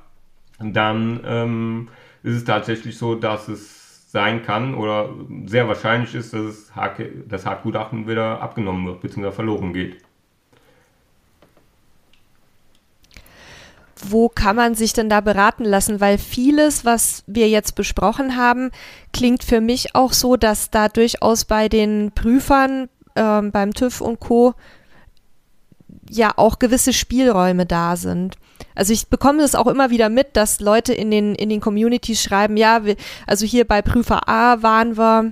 dann ähm, ist es tatsächlich so, dass es sein kann oder sehr wahrscheinlich ist, dass das Hartgutachten wieder abgenommen wird bzw. verloren geht. Wo kann man sich denn da beraten lassen? Weil vieles, was wir jetzt besprochen haben, klingt für mich auch so, dass da durchaus bei den Prüfern ähm, beim TÜV und Co. ja auch gewisse Spielräume da sind. Also ich bekomme das auch immer wieder mit, dass Leute in den, in den Communities schreiben, ja, wir, also hier bei Prüfer A waren wir,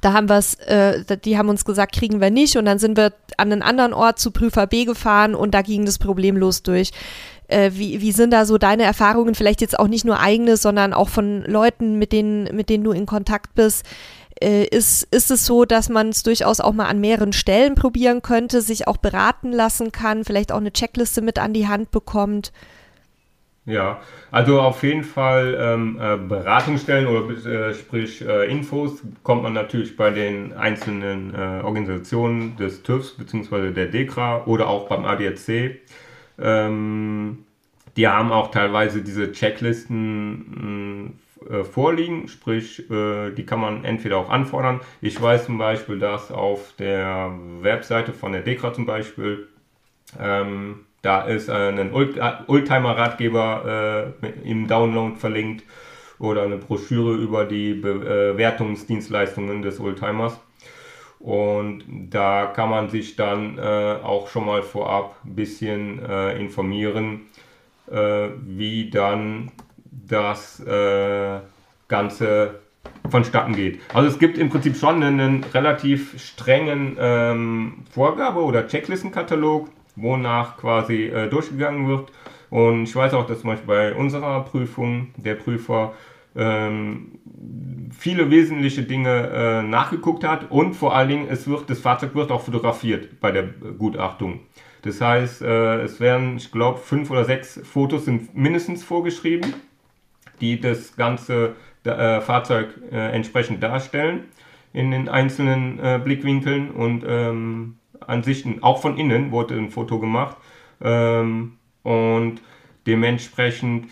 da haben wir äh, die haben uns gesagt, kriegen wir nicht und dann sind wir an einen anderen Ort zu Prüfer B gefahren und da ging das problemlos durch. Äh, wie, wie sind da so deine Erfahrungen, vielleicht jetzt auch nicht nur eigene, sondern auch von Leuten, mit denen, mit denen du in Kontakt bist? Äh, ist, ist es so, dass man es durchaus auch mal an mehreren Stellen probieren könnte, sich auch beraten lassen kann, vielleicht auch eine Checkliste mit an die Hand bekommt? Ja, also auf jeden Fall ähm, äh, Beratungsstellen oder äh, sprich äh, Infos kommt man natürlich bei den einzelnen Organisationen des TÜVs bzw. der DEKRA oder auch beim ADAC. Ähm, die haben auch teilweise diese Checklisten äh, vorliegen, sprich, äh, die kann man entweder auch anfordern. Ich weiß zum Beispiel, dass auf der Webseite von der DEKRA zum Beispiel, ähm, da ist ein Oldtimer-Ratgeber äh, im Download verlinkt oder eine Broschüre über die Bewertungsdienstleistungen des Oldtimers. Und da kann man sich dann äh, auch schon mal vorab ein bisschen äh, informieren, äh, wie dann das äh, Ganze vonstatten geht. Also es gibt im Prinzip schon einen relativ strengen ähm, Vorgabe- oder Checklistenkatalog, wonach quasi äh, durchgegangen wird. Und ich weiß auch, dass zum Beispiel bei unserer Prüfung der Prüfer ähm, viele wesentliche Dinge äh, nachgeguckt hat und vor allen Dingen, es wird, das Fahrzeug wird auch fotografiert bei der Gutachtung. Das heißt, äh, es werden, ich glaube, fünf oder sechs Fotos sind mindestens vorgeschrieben, die das ganze äh, Fahrzeug äh, entsprechend darstellen in den einzelnen äh, Blickwinkeln und ähm, Ansichten. Auch von innen wurde ein Foto gemacht ähm, und dementsprechend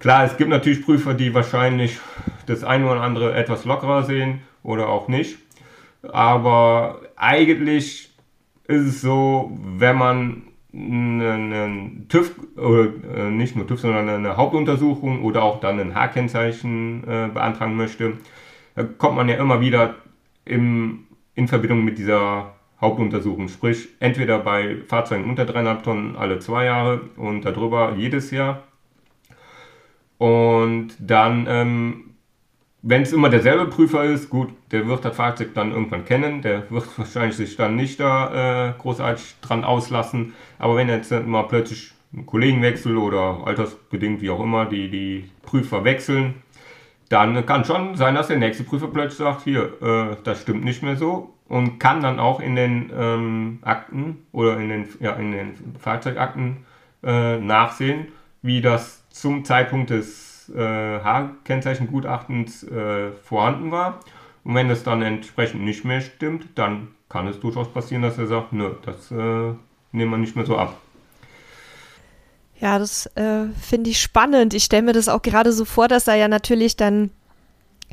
Klar, es gibt natürlich Prüfer, die wahrscheinlich das eine oder andere etwas lockerer sehen oder auch nicht. Aber eigentlich ist es so, wenn man einen TÜV, oder äh, nicht nur TÜV, sondern eine Hauptuntersuchung oder auch dann ein H-Kennzeichen äh, beantragen möchte, da kommt man ja immer wieder im, in Verbindung mit dieser Hauptuntersuchung. Sprich, entweder bei Fahrzeugen unter 3,5 Tonnen alle zwei Jahre und darüber jedes Jahr und dann, ähm, wenn es immer derselbe Prüfer ist, gut, der wird das Fahrzeug dann irgendwann kennen, der wird wahrscheinlich sich dann nicht da äh, großartig dran auslassen. Aber wenn jetzt mal plötzlich ein Kollegenwechsel oder altersbedingt wie auch immer die, die Prüfer wechseln, dann kann schon sein, dass der nächste Prüfer plötzlich sagt, hier, äh, das stimmt nicht mehr so und kann dann auch in den ähm, Akten oder in den, ja, in den Fahrzeugakten äh, nachsehen, wie das zum Zeitpunkt des äh, H-Kennzeichengutachtens äh, vorhanden war. Und wenn das dann entsprechend nicht mehr stimmt, dann kann es durchaus passieren, dass er sagt, nö, das äh, nehmen wir nicht mehr so ab. Ja, das äh, finde ich spannend. Ich stelle mir das auch gerade so vor, dass da ja natürlich dann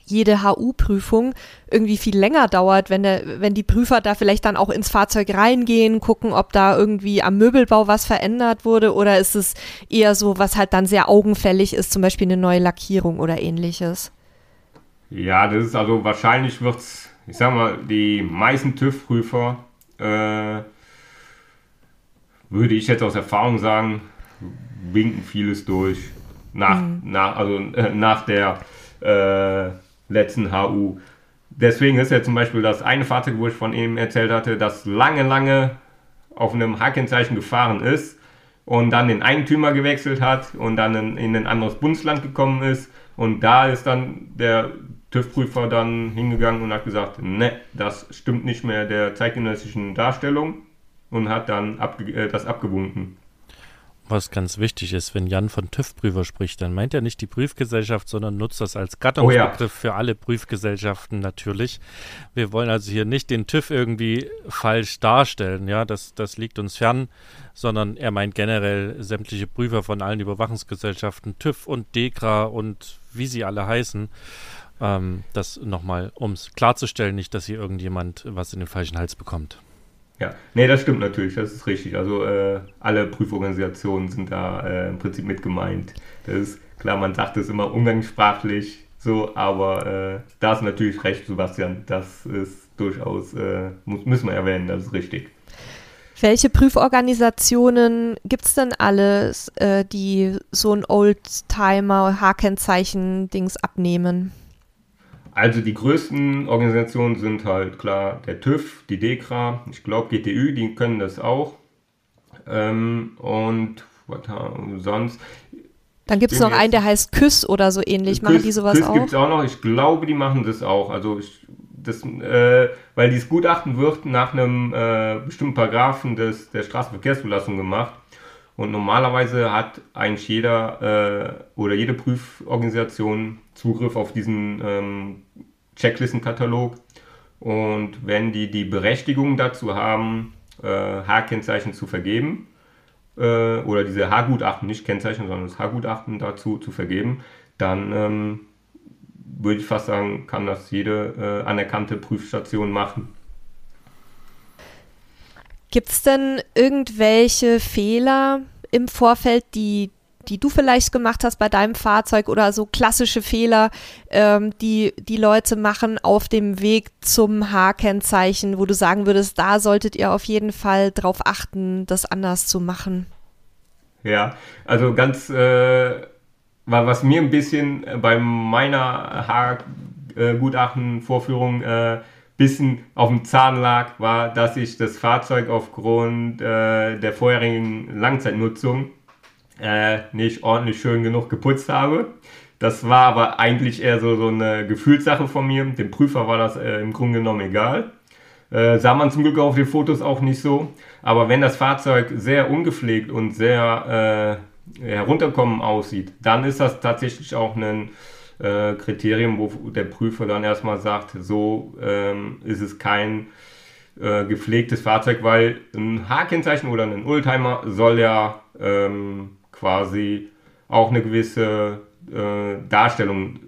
jede HU-Prüfung irgendwie viel länger dauert, wenn, der, wenn die Prüfer da vielleicht dann auch ins Fahrzeug reingehen, gucken, ob da irgendwie am Möbelbau was verändert wurde oder ist es eher so, was halt dann sehr augenfällig ist, zum Beispiel eine neue Lackierung oder ähnliches? Ja, das ist also wahrscheinlich wird es, ich sag mal, die meisten TÜV-Prüfer, äh, würde ich jetzt aus Erfahrung sagen, winken vieles durch nach, mhm. nach, also, äh, nach der äh, letzten HU. Deswegen ist ja zum Beispiel das eine Fahrzeug, wo ich von ihm erzählt hatte, das lange, lange auf einem H-Kennzeichen gefahren ist und dann den Eigentümer gewechselt hat und dann in, in ein anderes Bundesland gekommen ist. Und da ist dann der TÜV-Prüfer dann hingegangen und hat gesagt, ne, das stimmt nicht mehr der zeitgenössischen Darstellung und hat dann abge äh, das abgewunken. Was ganz wichtig ist, wenn Jan von TÜV-Prüfer spricht, dann meint er nicht die Prüfgesellschaft, sondern nutzt das als Gattungsbegriff oh ja. für alle Prüfgesellschaften natürlich. Wir wollen also hier nicht den TÜV irgendwie falsch darstellen, ja, das, das liegt uns fern, sondern er meint generell sämtliche Prüfer von allen Überwachungsgesellschaften, TÜV und DEKRA und wie sie alle heißen. Ähm, das nochmal, um es klarzustellen, nicht, dass hier irgendjemand was in den falschen Hals bekommt. Ja, nee, das stimmt natürlich, das ist richtig. Also äh, alle Prüforganisationen sind da äh, im Prinzip mit gemeint. Das ist klar, man sagt es immer umgangssprachlich so, aber äh, da ist natürlich recht, Sebastian. Das ist durchaus, äh, muss, müssen wir erwähnen, das ist richtig. Welche Prüforganisationen gibt es denn alles, äh, die so ein Oldtimer-H-Kennzeichen-Dings abnehmen? Also die größten Organisationen sind halt klar der TÜV, die DEKRA, ich glaube GTÜ, die können das auch. Ähm, und was sonst? Dann gibt es noch einen, der heißt KÜS oder so ähnlich. Küss, machen die sowas KÜS auch? gibt es auch noch. Ich glaube, die machen das auch. Also ich, das, äh, weil dieses Gutachten wird nach einem äh, bestimmten Paragraphen des, der Straßenverkehrszulassung gemacht. Und normalerweise hat eigentlich jeder äh, oder jede Prüforganisation Zugriff auf diesen ähm, Checklistenkatalog. Und wenn die die Berechtigung dazu haben, äh, H-Kennzeichen zu vergeben, äh, oder diese H-Gutachten, nicht Kennzeichen, sondern das H-Gutachten dazu zu vergeben, dann ähm, würde ich fast sagen, kann das jede äh, anerkannte Prüfstation machen. Gibt es denn irgendwelche Fehler im Vorfeld, die, die du vielleicht gemacht hast bei deinem Fahrzeug oder so klassische Fehler, ähm, die die Leute machen auf dem Weg zum H-Kennzeichen, wo du sagen würdest, da solltet ihr auf jeden Fall drauf achten, das anders zu machen? Ja, also ganz, äh, was mir ein bisschen bei meiner H-Gutachten-Vorführung äh, bisschen auf dem Zahn lag, war, dass ich das Fahrzeug aufgrund äh, der vorherigen Langzeitnutzung äh, nicht ordentlich schön genug geputzt habe. Das war aber eigentlich eher so, so eine Gefühlssache von mir. Dem Prüfer war das äh, im Grunde genommen egal. Äh, sah man zum Glück auf den Fotos auch nicht so. Aber wenn das Fahrzeug sehr ungepflegt und sehr äh, herunterkommen aussieht, dann ist das tatsächlich auch ein äh, Kriterium, wo der Prüfer dann erstmal sagt, so ähm, ist es kein äh, gepflegtes Fahrzeug, weil ein H-Kennzeichen oder ein Oldtimer soll ja ähm, quasi auch eine gewisse äh, Darstellung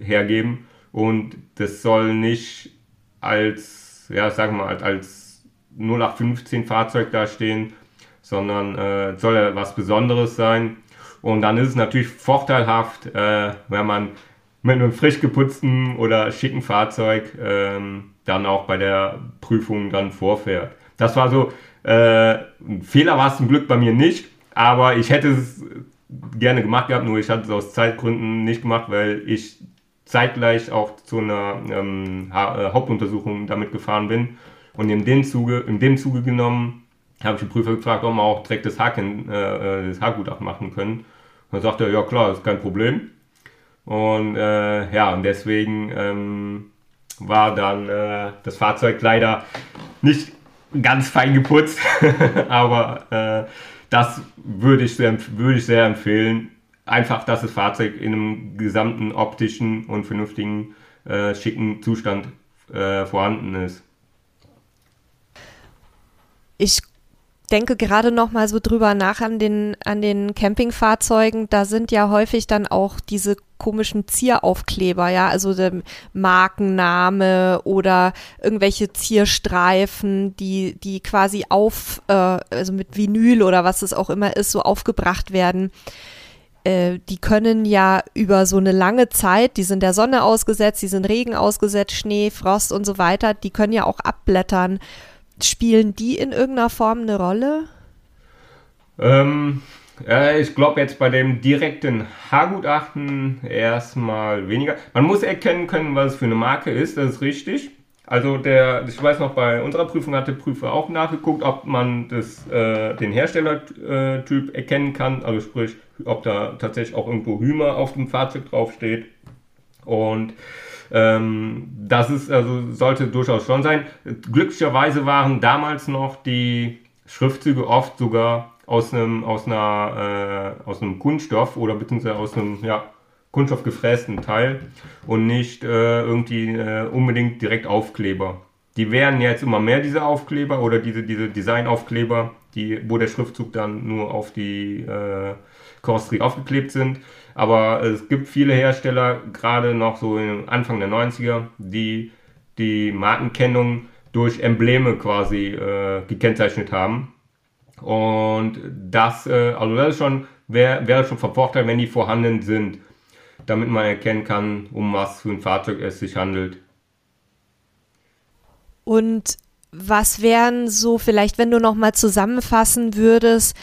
hergeben und das soll nicht als, ja, sagen wir mal, als 0815 Fahrzeug dastehen, sondern äh, soll ja was Besonderes sein. Und dann ist es natürlich vorteilhaft, äh, wenn man mit einem frisch geputzten oder schicken Fahrzeug ähm, dann auch bei der Prüfung dann vorfährt. Das war so, äh, ein Fehler war es zum Glück bei mir nicht, aber ich hätte es gerne gemacht gehabt, nur ich hatte es aus Zeitgründen nicht gemacht, weil ich zeitgleich auch zu einer ähm, ha äh, Hauptuntersuchung damit gefahren bin. Und in dem Zuge, in dem Zuge genommen, habe ich den Prüfer gefragt, ob wir auch direkt das, Haken, äh, das Haargutachten machen können. Dann sagte er, ja klar, ist kein Problem. Und äh, ja, und deswegen ähm, war dann äh, das Fahrzeug leider nicht ganz fein geputzt, aber äh, das würde ich, sehr, ich sehr empfehlen. Einfach, dass das Fahrzeug in einem gesamten optischen und vernünftigen, äh, schicken Zustand äh, vorhanden ist. Ich denke gerade noch mal so drüber nach an den, an den Campingfahrzeugen. Da sind ja häufig dann auch diese komischen Zieraufkleber, ja, also der Markenname oder irgendwelche Zierstreifen, die, die quasi auf, äh, also mit Vinyl oder was es auch immer ist, so aufgebracht werden äh, die können ja über so eine lange Zeit, die sind der Sonne ausgesetzt, die sind Regen ausgesetzt, Schnee, Frost und so weiter, die können ja auch abblättern. Spielen die in irgendeiner Form eine Rolle? Ähm, Äh, ich glaube jetzt bei dem direkten Haargutachten erstmal weniger. Man muss erkennen können, was es für eine Marke ist, das ist richtig. Also der, ich weiß noch, bei unserer Prüfung hat der Prüfer auch nachgeguckt, ob man das, äh, den Herstellertyp erkennen kann, also sprich, ob da tatsächlich auch irgendwo Hümer auf dem Fahrzeug draufsteht. Und ähm, das ist, also sollte durchaus schon sein. Glücklicherweise waren damals noch die Schriftzüge oft sogar aus einem, aus einer, äh, aus einem Kunststoff oder beziehungsweise aus einem, ja, Kunststoff gefrästen Teil und nicht äh, irgendwie äh, unbedingt direkt Aufkleber. Die werden jetzt immer mehr diese Aufkleber oder diese, diese Designaufkleber, die, wo der Schriftzug dann nur auf die äh, Karosserie aufgeklebt sind. Aber es gibt viele Hersteller, gerade noch so Anfang der 90er, die die Markenkennung durch Embleme quasi äh, gekennzeichnet haben. Und das, äh, also das schon, wäre wär schon von Vorteil, wenn die vorhanden sind damit man erkennen kann, um was für ein Fahrzeug es sich handelt. Und was wären so vielleicht, wenn du noch mal zusammenfassen würdest,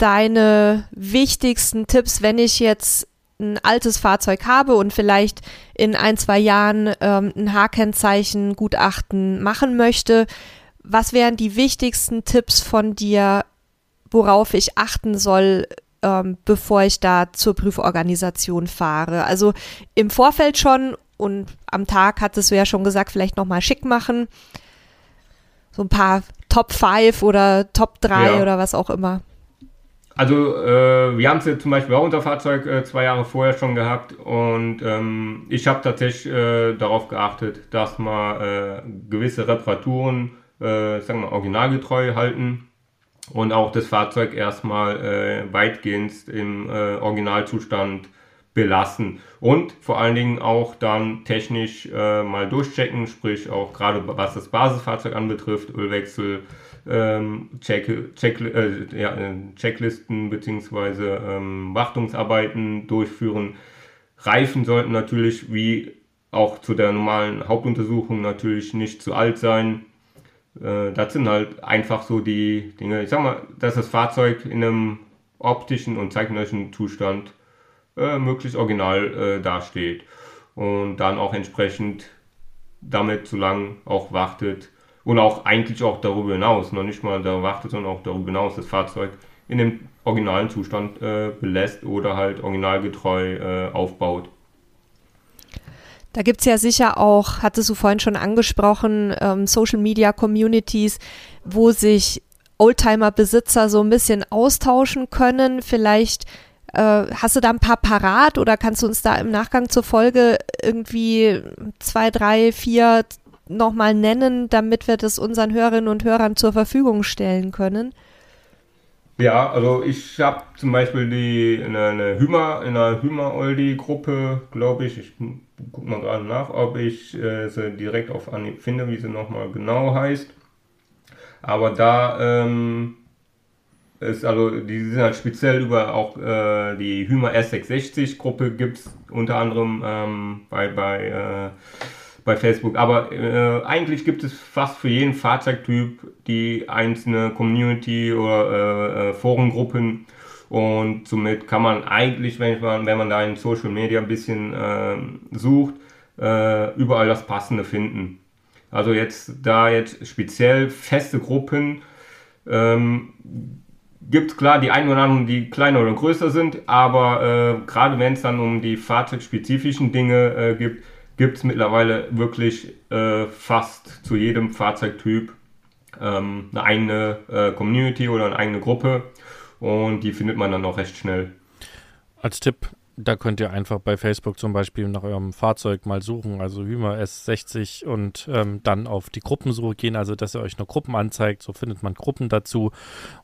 deine wichtigsten Tipps, wenn ich jetzt ein altes Fahrzeug habe und vielleicht in ein, zwei Jahren ähm, ein H-Kennzeichen Gutachten machen möchte, was wären die wichtigsten Tipps von dir, worauf ich achten soll, ähm, bevor ich da zur Prüforganisation fahre. Also im Vorfeld schon und am Tag hattest du ja schon gesagt, vielleicht nochmal schick machen. So ein paar Top 5 oder Top 3 ja. oder was auch immer. Also äh, wir haben es jetzt zum Beispiel auch unser Fahrzeug äh, zwei Jahre vorher schon gehabt und ähm, ich habe tatsächlich äh, darauf geachtet, dass wir äh, gewisse Reparaturen, äh, sagen wir originalgetreu halten und auch das Fahrzeug erstmal äh, weitgehend im Originalzustand belassen und vor allen Dingen auch dann technisch mal durchchecken, sprich auch gerade was das Basisfahrzeug anbetrifft, Ölwechsel, ähm, Check, Check, äh, ja, äh, Checklisten bzw. Ähm, Wartungsarbeiten durchführen. Reifen sollten natürlich wie auch zu der normalen Hauptuntersuchung natürlich nicht zu alt sein äh, das sind halt einfach so die Dinge. Ich sag mal, dass das Fahrzeug in einem optischen und zeichnerischen Zustand äh, möglichst original äh, dasteht und dann auch entsprechend damit zu lang auch wartet und auch eigentlich auch darüber hinaus, noch nicht mal da wartet, sondern auch darüber hinaus das Fahrzeug in dem originalen Zustand äh, belässt oder halt originalgetreu äh, aufbaut. Da gibt es ja sicher auch, hattest du vorhin schon angesprochen, ähm, Social Media Communities, wo sich Oldtimer-Besitzer so ein bisschen austauschen können. Vielleicht äh, hast du da ein paar parat oder kannst du uns da im Nachgang zur Folge irgendwie zwei, drei, vier nochmal nennen, damit wir das unseren Hörerinnen und Hörern zur Verfügung stellen können? Ja, also ich habe zum Beispiel die in einer Hümer, in einer Hümer-Oldi-Gruppe, glaube ich, ich guck mal gerade nach, ob ich äh, sie direkt auf Anhieb finde, wie sie nochmal genau heißt. Aber da ähm, ist also, die sind halt speziell über auch äh, die Hümer S660-Gruppe gibt es unter anderem ähm, bei, bei äh, bei Facebook. Aber äh, eigentlich gibt es fast für jeden Fahrzeugtyp die einzelne Community oder äh, äh, Forengruppen. Und somit kann man eigentlich, wenn man, wenn man da in Social Media ein bisschen äh, sucht, überall das Passende finden. Also jetzt da jetzt speziell feste Gruppen ähm, gibt klar die einen oder anderen, die kleiner oder größer sind, aber äh, gerade wenn es dann um die fahrzeugspezifischen Dinge äh, gibt, gibt es mittlerweile wirklich äh, fast zu jedem Fahrzeugtyp ähm, eine eigene äh, Community oder eine eigene Gruppe. Und die findet man dann auch recht schnell. Als Tipp, da könnt ihr einfach bei Facebook zum Beispiel nach eurem Fahrzeug mal suchen, also Hümer S60 und ähm, dann auf die Gruppensuche gehen, also dass ihr euch nur Gruppen anzeigt, so findet man Gruppen dazu.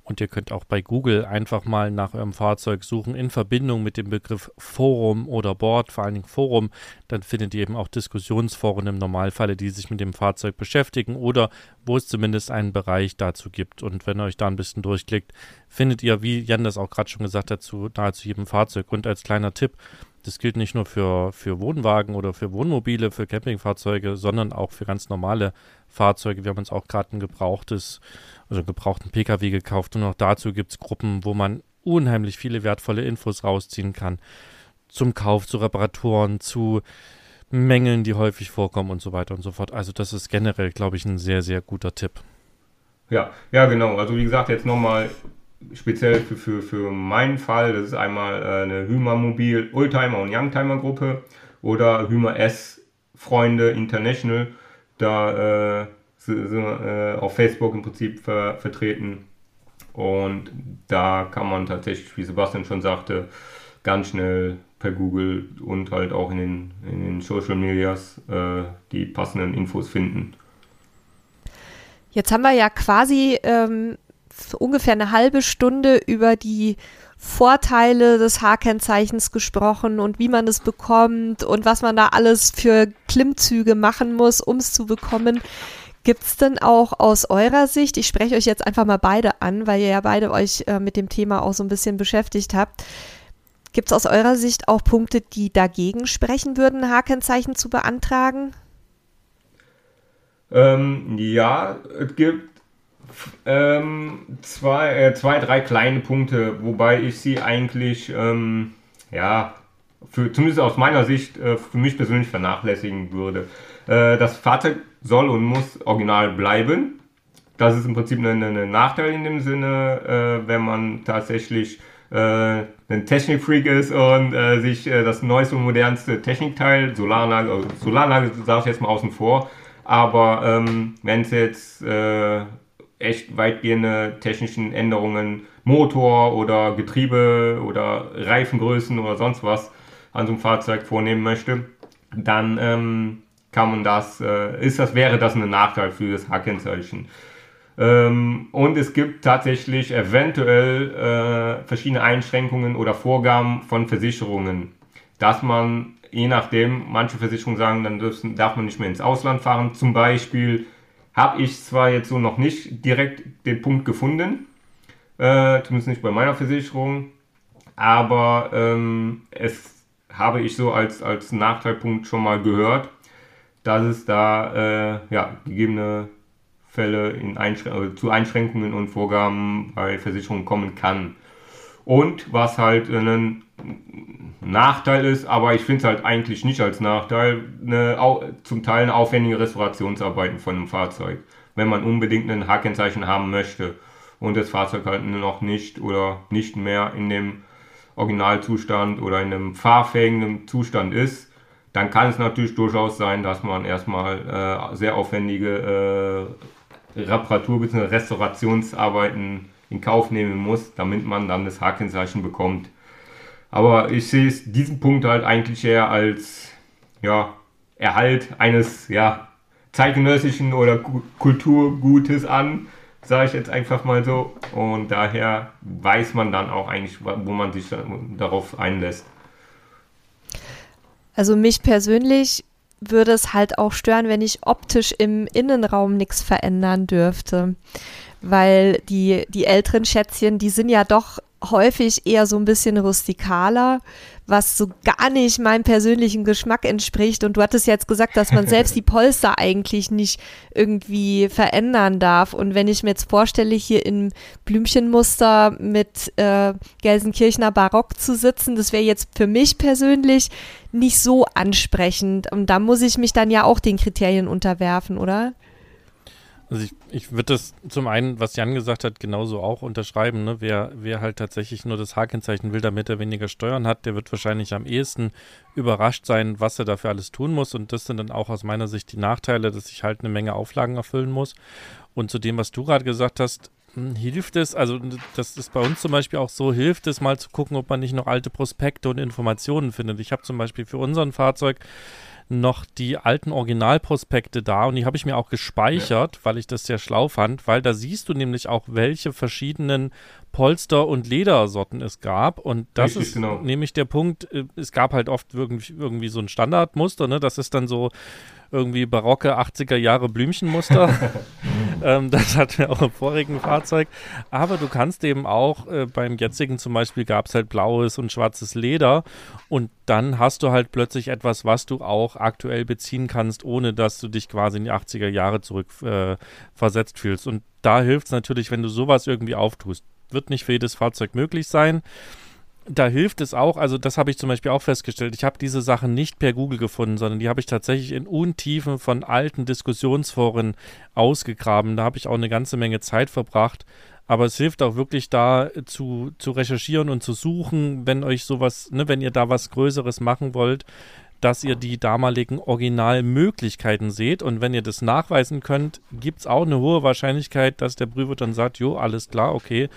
Und ihr könnt auch bei Google einfach mal nach eurem Fahrzeug suchen in Verbindung mit dem Begriff Forum oder Board, vor allen Dingen Forum, dann findet ihr eben auch Diskussionsforen im Normalfalle, die sich mit dem Fahrzeug beschäftigen oder wo es zumindest einen Bereich dazu gibt und wenn ihr euch da ein bisschen durchklickt, findet ihr, wie Jan das auch gerade schon gesagt hat, zu nahezu jedem Fahrzeug. Und als kleiner Tipp, das gilt nicht nur für, für Wohnwagen oder für Wohnmobile, für Campingfahrzeuge, sondern auch für ganz normale Fahrzeuge. Wir haben uns auch gerade ein gebrauchtes, also gebrauchten Pkw gekauft und auch dazu gibt es Gruppen, wo man unheimlich viele wertvolle Infos rausziehen kann. Zum Kauf, zu Reparaturen, zu Mängeln, die häufig vorkommen und so weiter und so fort. Also das ist generell, glaube ich, ein sehr, sehr guter Tipp. Ja, ja, genau. Also wie gesagt, jetzt nochmal speziell für, für, für meinen Fall, das ist einmal äh, eine Hümer Mobil Oldtimer und Youngtimer Gruppe oder Hümer S Freunde International. Da äh, sind äh, auf Facebook im Prinzip ver vertreten. Und da kann man tatsächlich, wie Sebastian schon sagte, ganz schnell per Google und halt auch in den, in den Social Medias äh, die passenden Infos finden. Jetzt haben wir ja quasi ähm, ungefähr eine halbe Stunde über die Vorteile des H-Kennzeichens gesprochen und wie man es bekommt und was man da alles für Klimmzüge machen muss, um es zu bekommen. Gibt es denn auch aus eurer Sicht, ich spreche euch jetzt einfach mal beide an, weil ihr ja beide euch äh, mit dem Thema auch so ein bisschen beschäftigt habt, gibt es aus eurer Sicht auch Punkte, die dagegen sprechen würden, ein H-Kennzeichen zu beantragen? Ähm, ja, es gibt ähm, zwei, äh, zwei, drei kleine Punkte, wobei ich sie eigentlich, ähm, ja, für, zumindest aus meiner Sicht, äh, für mich persönlich vernachlässigen würde. Äh, das Fahrzeug soll und muss original bleiben. Das ist im Prinzip ein, ein Nachteil in dem Sinne, äh, wenn man tatsächlich äh, ein Technikfreak ist und äh, sich äh, das neueste und modernste Technikteil, Solaranlage, also Solaranlage sage ich jetzt mal außen vor, aber ähm, wenn es jetzt äh, echt weitgehende technischen Änderungen, Motor oder Getriebe oder Reifengrößen oder sonst was an so einem Fahrzeug vornehmen möchte, dann ähm, kann man das, äh, ist das, wäre das ein Nachteil für das H-Kennzeichen. Ähm, und es gibt tatsächlich eventuell äh, verschiedene Einschränkungen oder Vorgaben von Versicherungen, dass man, je nachdem, manche Versicherungen sagen, dann dürfen, darf man nicht mehr ins Ausland fahren. Zum Beispiel habe ich zwar jetzt so noch nicht direkt den Punkt gefunden, äh, zumindest nicht bei meiner Versicherung, aber ähm, es habe ich so als, als Nachteilpunkt schon mal gehört, dass es da äh, ja, gegebene Fälle in Einschrän also zu Einschränkungen und Vorgaben bei Versicherungen kommen kann. Und was halt ein Nachteil ist, aber ich finde es halt eigentlich nicht als Nachteil, eine, zum Teil eine aufwendige Restaurationsarbeiten von einem Fahrzeug, wenn man unbedingt ein H-Kennzeichen haben möchte und das Fahrzeug halt noch nicht oder nicht mehr in dem Originalzustand oder in einem fahrfähigen Zustand ist, dann kann es natürlich durchaus sein, dass man erstmal äh, sehr aufwendige äh, Reparatur- bzw. Restaurationsarbeiten in Kauf nehmen muss, damit man dann das H-Kennzeichen bekommt. Aber ich sehe diesen Punkt halt eigentlich eher als ja, Erhalt eines ja, zeitgenössischen oder Kulturgutes an, sage ich jetzt einfach mal so. Und daher weiß man dann auch eigentlich, wo man sich darauf einlässt. Also mich persönlich würde es halt auch stören, wenn ich optisch im Innenraum nichts verändern dürfte. Weil die, die älteren Schätzchen, die sind ja doch häufig eher so ein bisschen rustikaler, was so gar nicht meinem persönlichen Geschmack entspricht. Und du hattest jetzt gesagt, dass man selbst die Polster eigentlich nicht irgendwie verändern darf. Und wenn ich mir jetzt vorstelle, hier im Blümchenmuster mit äh, Gelsenkirchener Barock zu sitzen, das wäre jetzt für mich persönlich nicht so ansprechend. Und da muss ich mich dann ja auch den Kriterien unterwerfen, oder? Also ich, ich würde das zum einen, was Jan gesagt hat, genauso auch unterschreiben. Ne? Wer, wer halt tatsächlich nur das H-Kennzeichen will, damit er weniger Steuern hat, der wird wahrscheinlich am ehesten überrascht sein, was er dafür alles tun muss. Und das sind dann auch aus meiner Sicht die Nachteile, dass ich halt eine Menge Auflagen erfüllen muss. Und zu dem, was du gerade gesagt hast, hm, hilft es, also das ist bei uns zum Beispiel auch so, hilft es mal zu gucken, ob man nicht noch alte Prospekte und Informationen findet. Ich habe zum Beispiel für unseren Fahrzeug noch die alten Originalprospekte da und die habe ich mir auch gespeichert, ja. weil ich das sehr schlau fand, weil da siehst du nämlich auch, welche verschiedenen Polster- und Ledersorten es gab. Und das Richtig, ist genau. nämlich der Punkt, äh, es gab halt oft irgendwie, irgendwie so ein Standardmuster, ne? Das ist dann so irgendwie barocke 80er Jahre Blümchenmuster. ähm, das hatten wir auch im vorigen Fahrzeug. Aber du kannst eben auch, äh, beim jetzigen zum Beispiel gab es halt blaues und schwarzes Leder. Und dann hast du halt plötzlich etwas, was du auch aktuell beziehen kannst, ohne dass du dich quasi in die 80er Jahre zurück äh, fühlst. Und da hilft es natürlich, wenn du sowas irgendwie auftust. wird nicht für jedes Fahrzeug möglich sein da hilft es auch, also das habe ich zum Beispiel auch festgestellt, ich habe diese Sachen nicht per Google gefunden, sondern die habe ich tatsächlich in Untiefen von alten Diskussionsforen ausgegraben. Da habe ich auch eine ganze Menge Zeit verbracht. Aber es hilft auch wirklich da zu, zu recherchieren und zu suchen, wenn euch sowas, ne, wenn ihr da was Größeres machen wollt, dass ihr die damaligen Originalmöglichkeiten seht. Und wenn ihr das nachweisen könnt, gibt es auch eine hohe Wahrscheinlichkeit, dass der Prüfer dann sagt, jo, alles klar, okay,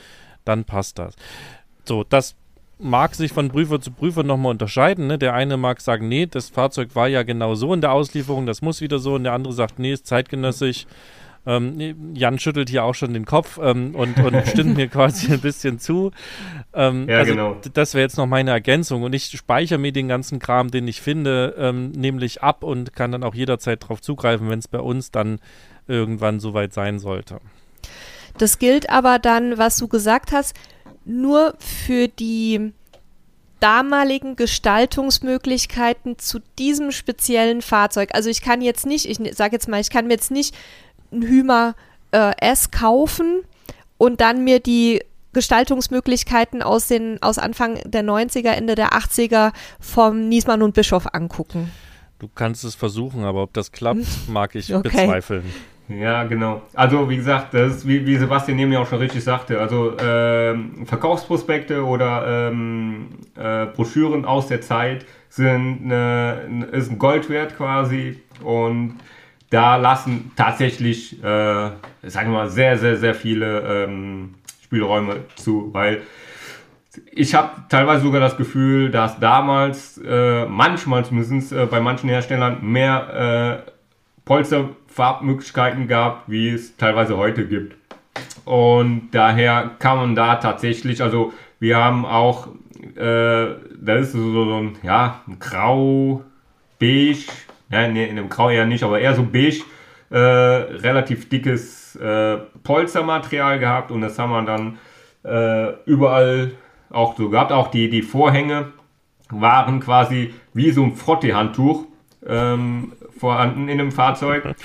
dann passt das. So, das mag sich von Prüfer zu Prüfer nochmal unterscheiden. Ne? Der eine mag sagen, nee, das Fahrzeug war ja genau so in der Auslieferung, das muss wieder so. Und der andere sagt, nee, ist zeitgenössisch. Ähm, Jan schüttelt hier auch schon den Kopf ähm, und, und stimmt mir quasi ein bisschen zu. Ähm, ja, also genau. Das wäre jetzt noch meine Ergänzung. Und ich speichere mir den ganzen Kram, den ich finde, ähm, nämlich ab und kann dann auch jederzeit darauf zugreifen, wenn es bei uns dann irgendwann soweit sein sollte. Das gilt aber dann, was du gesagt hast, nur für die damaligen Gestaltungsmöglichkeiten zu diesem speziellen Fahrzeug. Also ich kann jetzt nicht, ich sage jetzt mal, ich kann mir jetzt nicht ein Hümer äh, S kaufen und dann mir die Gestaltungsmöglichkeiten aus den aus Anfang der 90er, Ende der 80er vom Niesmann und Bischof angucken. Du kannst es versuchen, aber ob das klappt, mag ich okay. bezweifeln. Ja, genau. Also wie gesagt, das ist, wie, wie Sebastian neben mir auch schon richtig sagte, also ähm, Verkaufsprospekte oder ähm, äh, Broschüren aus der Zeit sind eine, ist ein Gold wert quasi und da lassen tatsächlich, äh, sagen wir mal, sehr, sehr, sehr viele ähm, Spielräume zu, weil ich habe teilweise sogar das Gefühl, dass damals, äh, manchmal zumindest äh, bei manchen Herstellern, mehr äh, Polsterfarbmöglichkeiten gab, wie es teilweise heute gibt. Und daher kann man da tatsächlich, also wir haben auch, äh, da ist so, so ein, ja, ein grau, beige, ja, nee, in dem Grau eher nicht, aber eher so beige, äh, relativ dickes äh, Polstermaterial gehabt und das haben wir dann äh, überall auch so gehabt. Auch die, die Vorhänge waren quasi wie so ein Frottee-Handtuch. Ähm, vorhanden in dem Fahrzeug.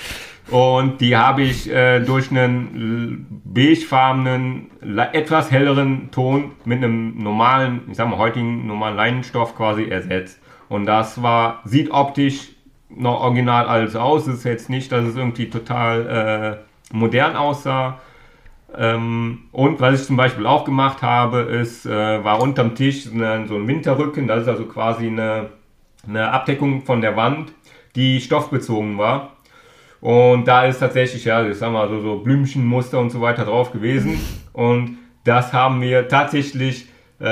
Und die habe ich äh, durch einen beigefarbenen, etwas helleren Ton mit einem normalen, ich sag mal heutigen normalen Leinenstoff quasi ersetzt. Und das war, sieht optisch noch original alles aus. Es ist jetzt nicht, dass es irgendwie total äh, modern aussah. Ähm, und was ich zum Beispiel auch gemacht habe, ist, äh, war unterm Tisch so ein Winterrücken. Das ist also quasi eine, eine Abdeckung von der Wand die stoffbezogen war. Und da ist tatsächlich, ja, ich sag mal, so, so Blümchenmuster und so weiter drauf gewesen. Und das haben wir tatsächlich äh,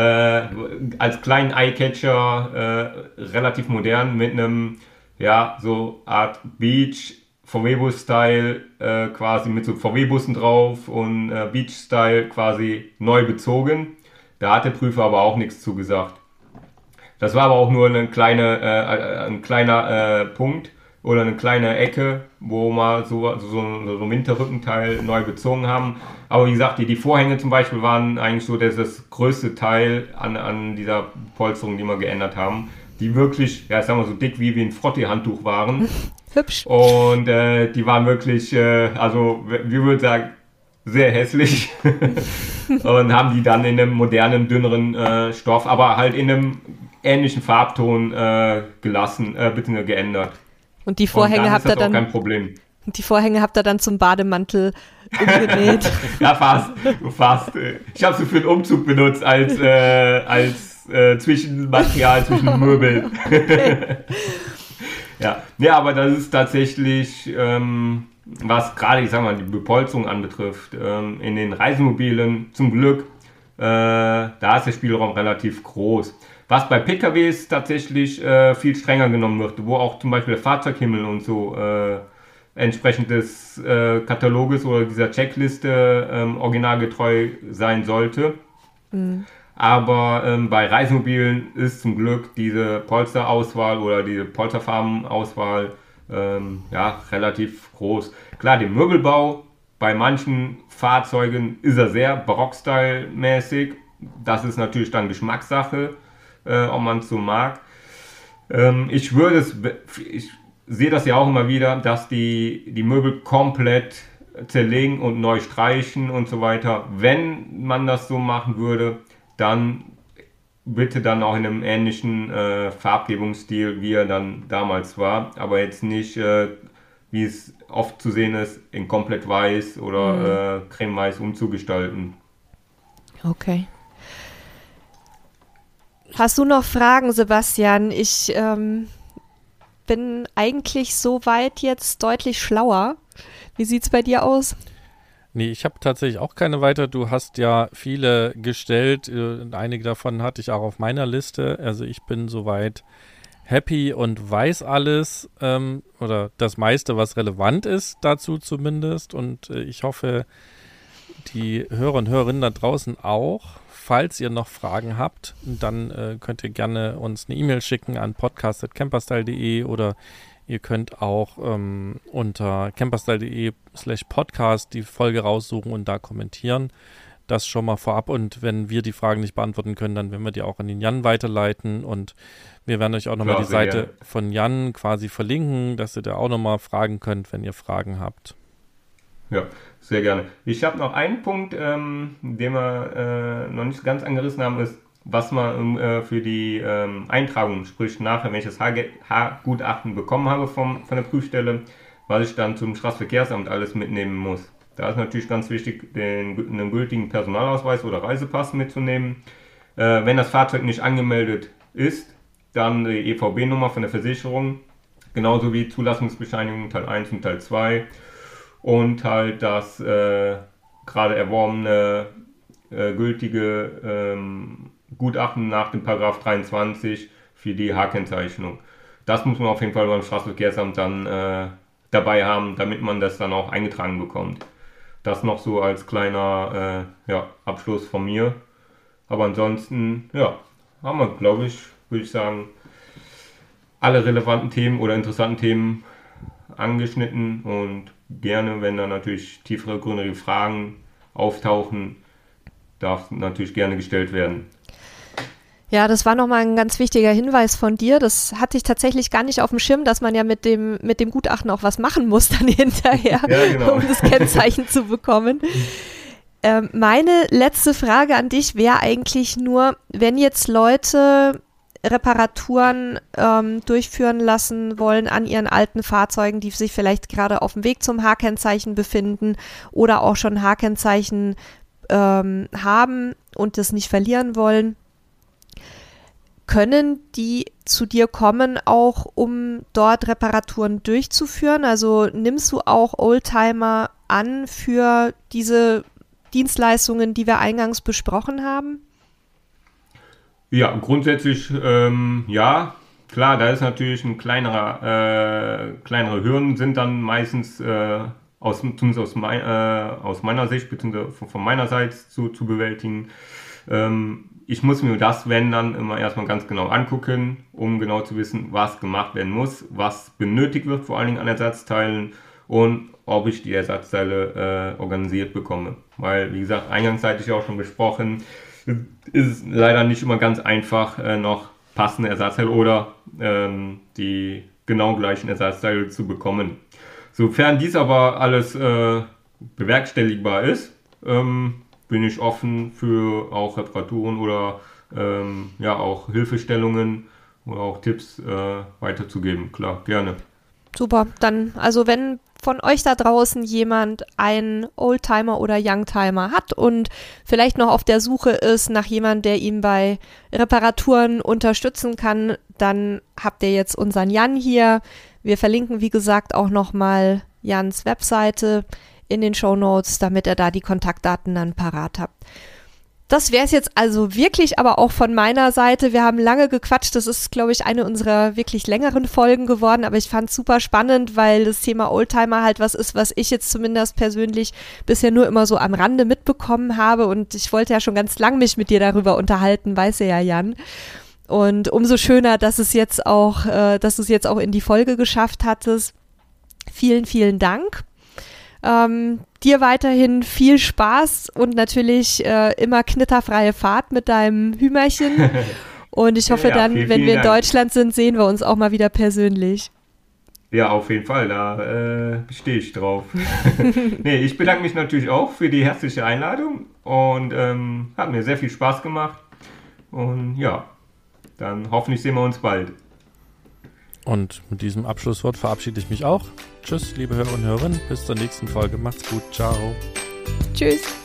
als kleinen Eyecatcher äh, relativ modern mit einem, ja, so Art Beach VW-Bus-Style äh, quasi mit so VW-Bussen drauf und äh, Beach-Style quasi neu bezogen. Da hat der Prüfer aber auch nichts zugesagt. Das war aber auch nur eine kleine, äh, ein kleiner äh, Punkt oder eine kleine Ecke, wo wir so, so, so ein Winterrückenteil neu bezogen haben. Aber wie gesagt, die, die Vorhänge zum Beispiel waren eigentlich so das, das größte Teil an, an dieser Polsterung, die wir geändert haben. Die wirklich, ja, sagen wir so dick wie, wie ein Frottee-Handtuch waren. Hübsch. Und äh, die waren wirklich, äh, also wir würden sagen, sehr hässlich. und haben die dann in einem modernen, dünneren äh, Stoff, aber halt in einem ähnlichen Farbton äh, gelassen, äh, bitte geändert. Und die Vorhänge und habt ihr dann. kein Problem. Und die Vorhänge habt ihr dann zum Bademantel umgenäht. ja, fast. Fast. Ich habe sie für den Umzug benutzt als, äh, als äh, Zwischenmaterial zwischen Möbeln. ja. ja, aber das ist tatsächlich, ähm, was gerade, ich sag mal, die Bepolsterung anbetrifft, ähm, in den Reisemobilen zum Glück, äh, da ist der Spielraum relativ groß. Was bei PKWs tatsächlich äh, viel strenger genommen wird, wo auch zum Beispiel der Fahrzeughimmel und so äh, entsprechend des äh, Kataloges oder dieser Checkliste ähm, originalgetreu sein sollte. Mhm. Aber ähm, bei Reisemobilen ist zum Glück diese Polsterauswahl oder diese Polsterfarbenauswahl ähm, ja, relativ groß. Klar, der Möbelbau bei manchen Fahrzeugen ist er sehr Barockstyle-mäßig. Das ist natürlich dann Geschmackssache äh, ob man es so mag. Ähm, ich würde es, ich sehe das ja auch immer wieder, dass die, die Möbel komplett zerlegen und neu streichen und so weiter. Wenn man das so machen würde, dann bitte dann auch in einem ähnlichen äh, Farbgebungsstil, wie er dann damals war, aber jetzt nicht, äh, wie es oft zu sehen ist, in komplett weiß oder mhm. äh, creme-weiß umzugestalten. Okay. Hast du noch Fragen, Sebastian? Ich ähm, bin eigentlich soweit jetzt deutlich schlauer. Wie sieht es bei dir aus? Nee, ich habe tatsächlich auch keine weiter. Du hast ja viele gestellt. Äh, einige davon hatte ich auch auf meiner Liste. Also ich bin soweit happy und weiß alles ähm, oder das meiste, was relevant ist dazu zumindest. Und äh, ich hoffe, die Hörer und Hörerinnen da draußen auch. Falls ihr noch Fragen habt, dann äh, könnt ihr gerne uns eine E-Mail schicken an podcast.camperstyle.de oder Ihr könnt auch ähm, unter camperstyle.de slash podcast die Folge raussuchen und da kommentieren. Das schon mal vorab. Und wenn wir die Fragen nicht beantworten können, dann werden wir die auch an den Jan weiterleiten. Und wir werden euch auch nochmal die Seite gerne. von Jan quasi verlinken, dass ihr da auch nochmal fragen könnt, wenn ihr Fragen habt. Ja, sehr gerne. Ich habe noch einen Punkt, ähm, den wir äh, noch nicht ganz angerissen haben, ist was man äh, für die ähm, Eintragung, sprich nachher, wenn ich das Haargutachten bekommen habe vom, von der Prüfstelle, was ich dann zum Straßenverkehrsamt alles mitnehmen muss. Da ist natürlich ganz wichtig, den, einen gültigen Personalausweis oder Reisepass mitzunehmen. Äh, wenn das Fahrzeug nicht angemeldet ist, dann die EVB-Nummer von der Versicherung, genauso wie Zulassungsbescheinigung Teil 1 und Teil 2 und halt das äh, gerade erworbene äh, gültige ähm, Gutachten nach dem Paragraph 23 für die H-Kennzeichnung. Das muss man auf jeden Fall beim Straßenverkehrsamt dann äh, dabei haben, damit man das dann auch eingetragen bekommt. Das noch so als kleiner äh, ja, Abschluss von mir. Aber ansonsten, ja, haben wir, glaube ich, würde ich sagen, alle relevanten Themen oder interessanten Themen angeschnitten und gerne, wenn da natürlich tiefere, grünere Fragen auftauchen, darf natürlich gerne gestellt werden. Ja, das war nochmal ein ganz wichtiger Hinweis von dir. Das hatte ich tatsächlich gar nicht auf dem Schirm, dass man ja mit dem, mit dem Gutachten auch was machen muss dann hinterher, ja, genau. um das Kennzeichen zu bekommen. Ähm, meine letzte Frage an dich wäre eigentlich nur, wenn jetzt Leute Reparaturen ähm, durchführen lassen wollen an ihren alten Fahrzeugen, die sich vielleicht gerade auf dem Weg zum H-Kennzeichen befinden oder auch schon H-Kennzeichen ähm, haben und das nicht verlieren wollen können die zu dir kommen, auch um dort Reparaturen durchzuführen? Also nimmst du auch Oldtimer an für diese Dienstleistungen, die wir eingangs besprochen haben? Ja, grundsätzlich ähm, ja. Klar, da ist natürlich ein kleinerer, äh, kleinere Hürden sind dann meistens äh, aus, zumindest aus, mein, äh, aus meiner Sicht bzw. von, meiner Seite zu, zu bewältigen. Ähm, ich muss mir das, wenn dann, immer erstmal ganz genau angucken, um genau zu wissen, was gemacht werden muss, was benötigt wird, vor allen Dingen an Ersatzteilen und ob ich die Ersatzteile äh, organisiert bekomme. Weil, wie gesagt, eingangs auch schon besprochen, ist leider nicht immer ganz einfach, äh, noch passende Ersatzteile oder ähm, die genau gleichen Ersatzteile zu bekommen. Sofern dies aber alles äh, bewerkstelligbar ist, ähm, bin ich offen für auch Reparaturen oder ähm, ja auch Hilfestellungen oder auch Tipps äh, weiterzugeben. Klar, gerne. Super, dann also wenn von euch da draußen jemand einen Oldtimer oder Youngtimer hat und vielleicht noch auf der Suche ist nach jemandem, der ihm bei Reparaturen unterstützen kann, dann habt ihr jetzt unseren Jan hier. Wir verlinken, wie gesagt, auch nochmal Jans Webseite in den Show Notes, damit ihr da die Kontaktdaten dann parat habt. Das wäre es jetzt also wirklich, aber auch von meiner Seite. Wir haben lange gequatscht. Das ist, glaube ich, eine unserer wirklich längeren Folgen geworden. Aber ich fand es super spannend, weil das Thema Oldtimer halt was ist, was ich jetzt zumindest persönlich bisher nur immer so am Rande mitbekommen habe. Und ich wollte ja schon ganz lang mich mit dir darüber unterhalten, weiß ja, Jan. Und umso schöner, dass es jetzt auch, äh, dass du es jetzt auch in die Folge geschafft hattest. Vielen, vielen Dank. Ähm, dir weiterhin viel Spaß und natürlich äh, immer knitterfreie Fahrt mit deinem Hümerchen. Und ich hoffe ja, dann, vielen, wenn vielen wir in Dank. Deutschland sind, sehen wir uns auch mal wieder persönlich. Ja, auf jeden Fall, da äh, stehe ich drauf. nee, ich bedanke mich natürlich auch für die herzliche Einladung und ähm, hat mir sehr viel Spaß gemacht. Und ja, dann hoffentlich sehen wir uns bald. Und mit diesem Abschlusswort verabschiede ich mich auch. Tschüss, liebe Hörer und Hörerinnen. Bis zur nächsten Folge. Macht's gut. Ciao. Tschüss.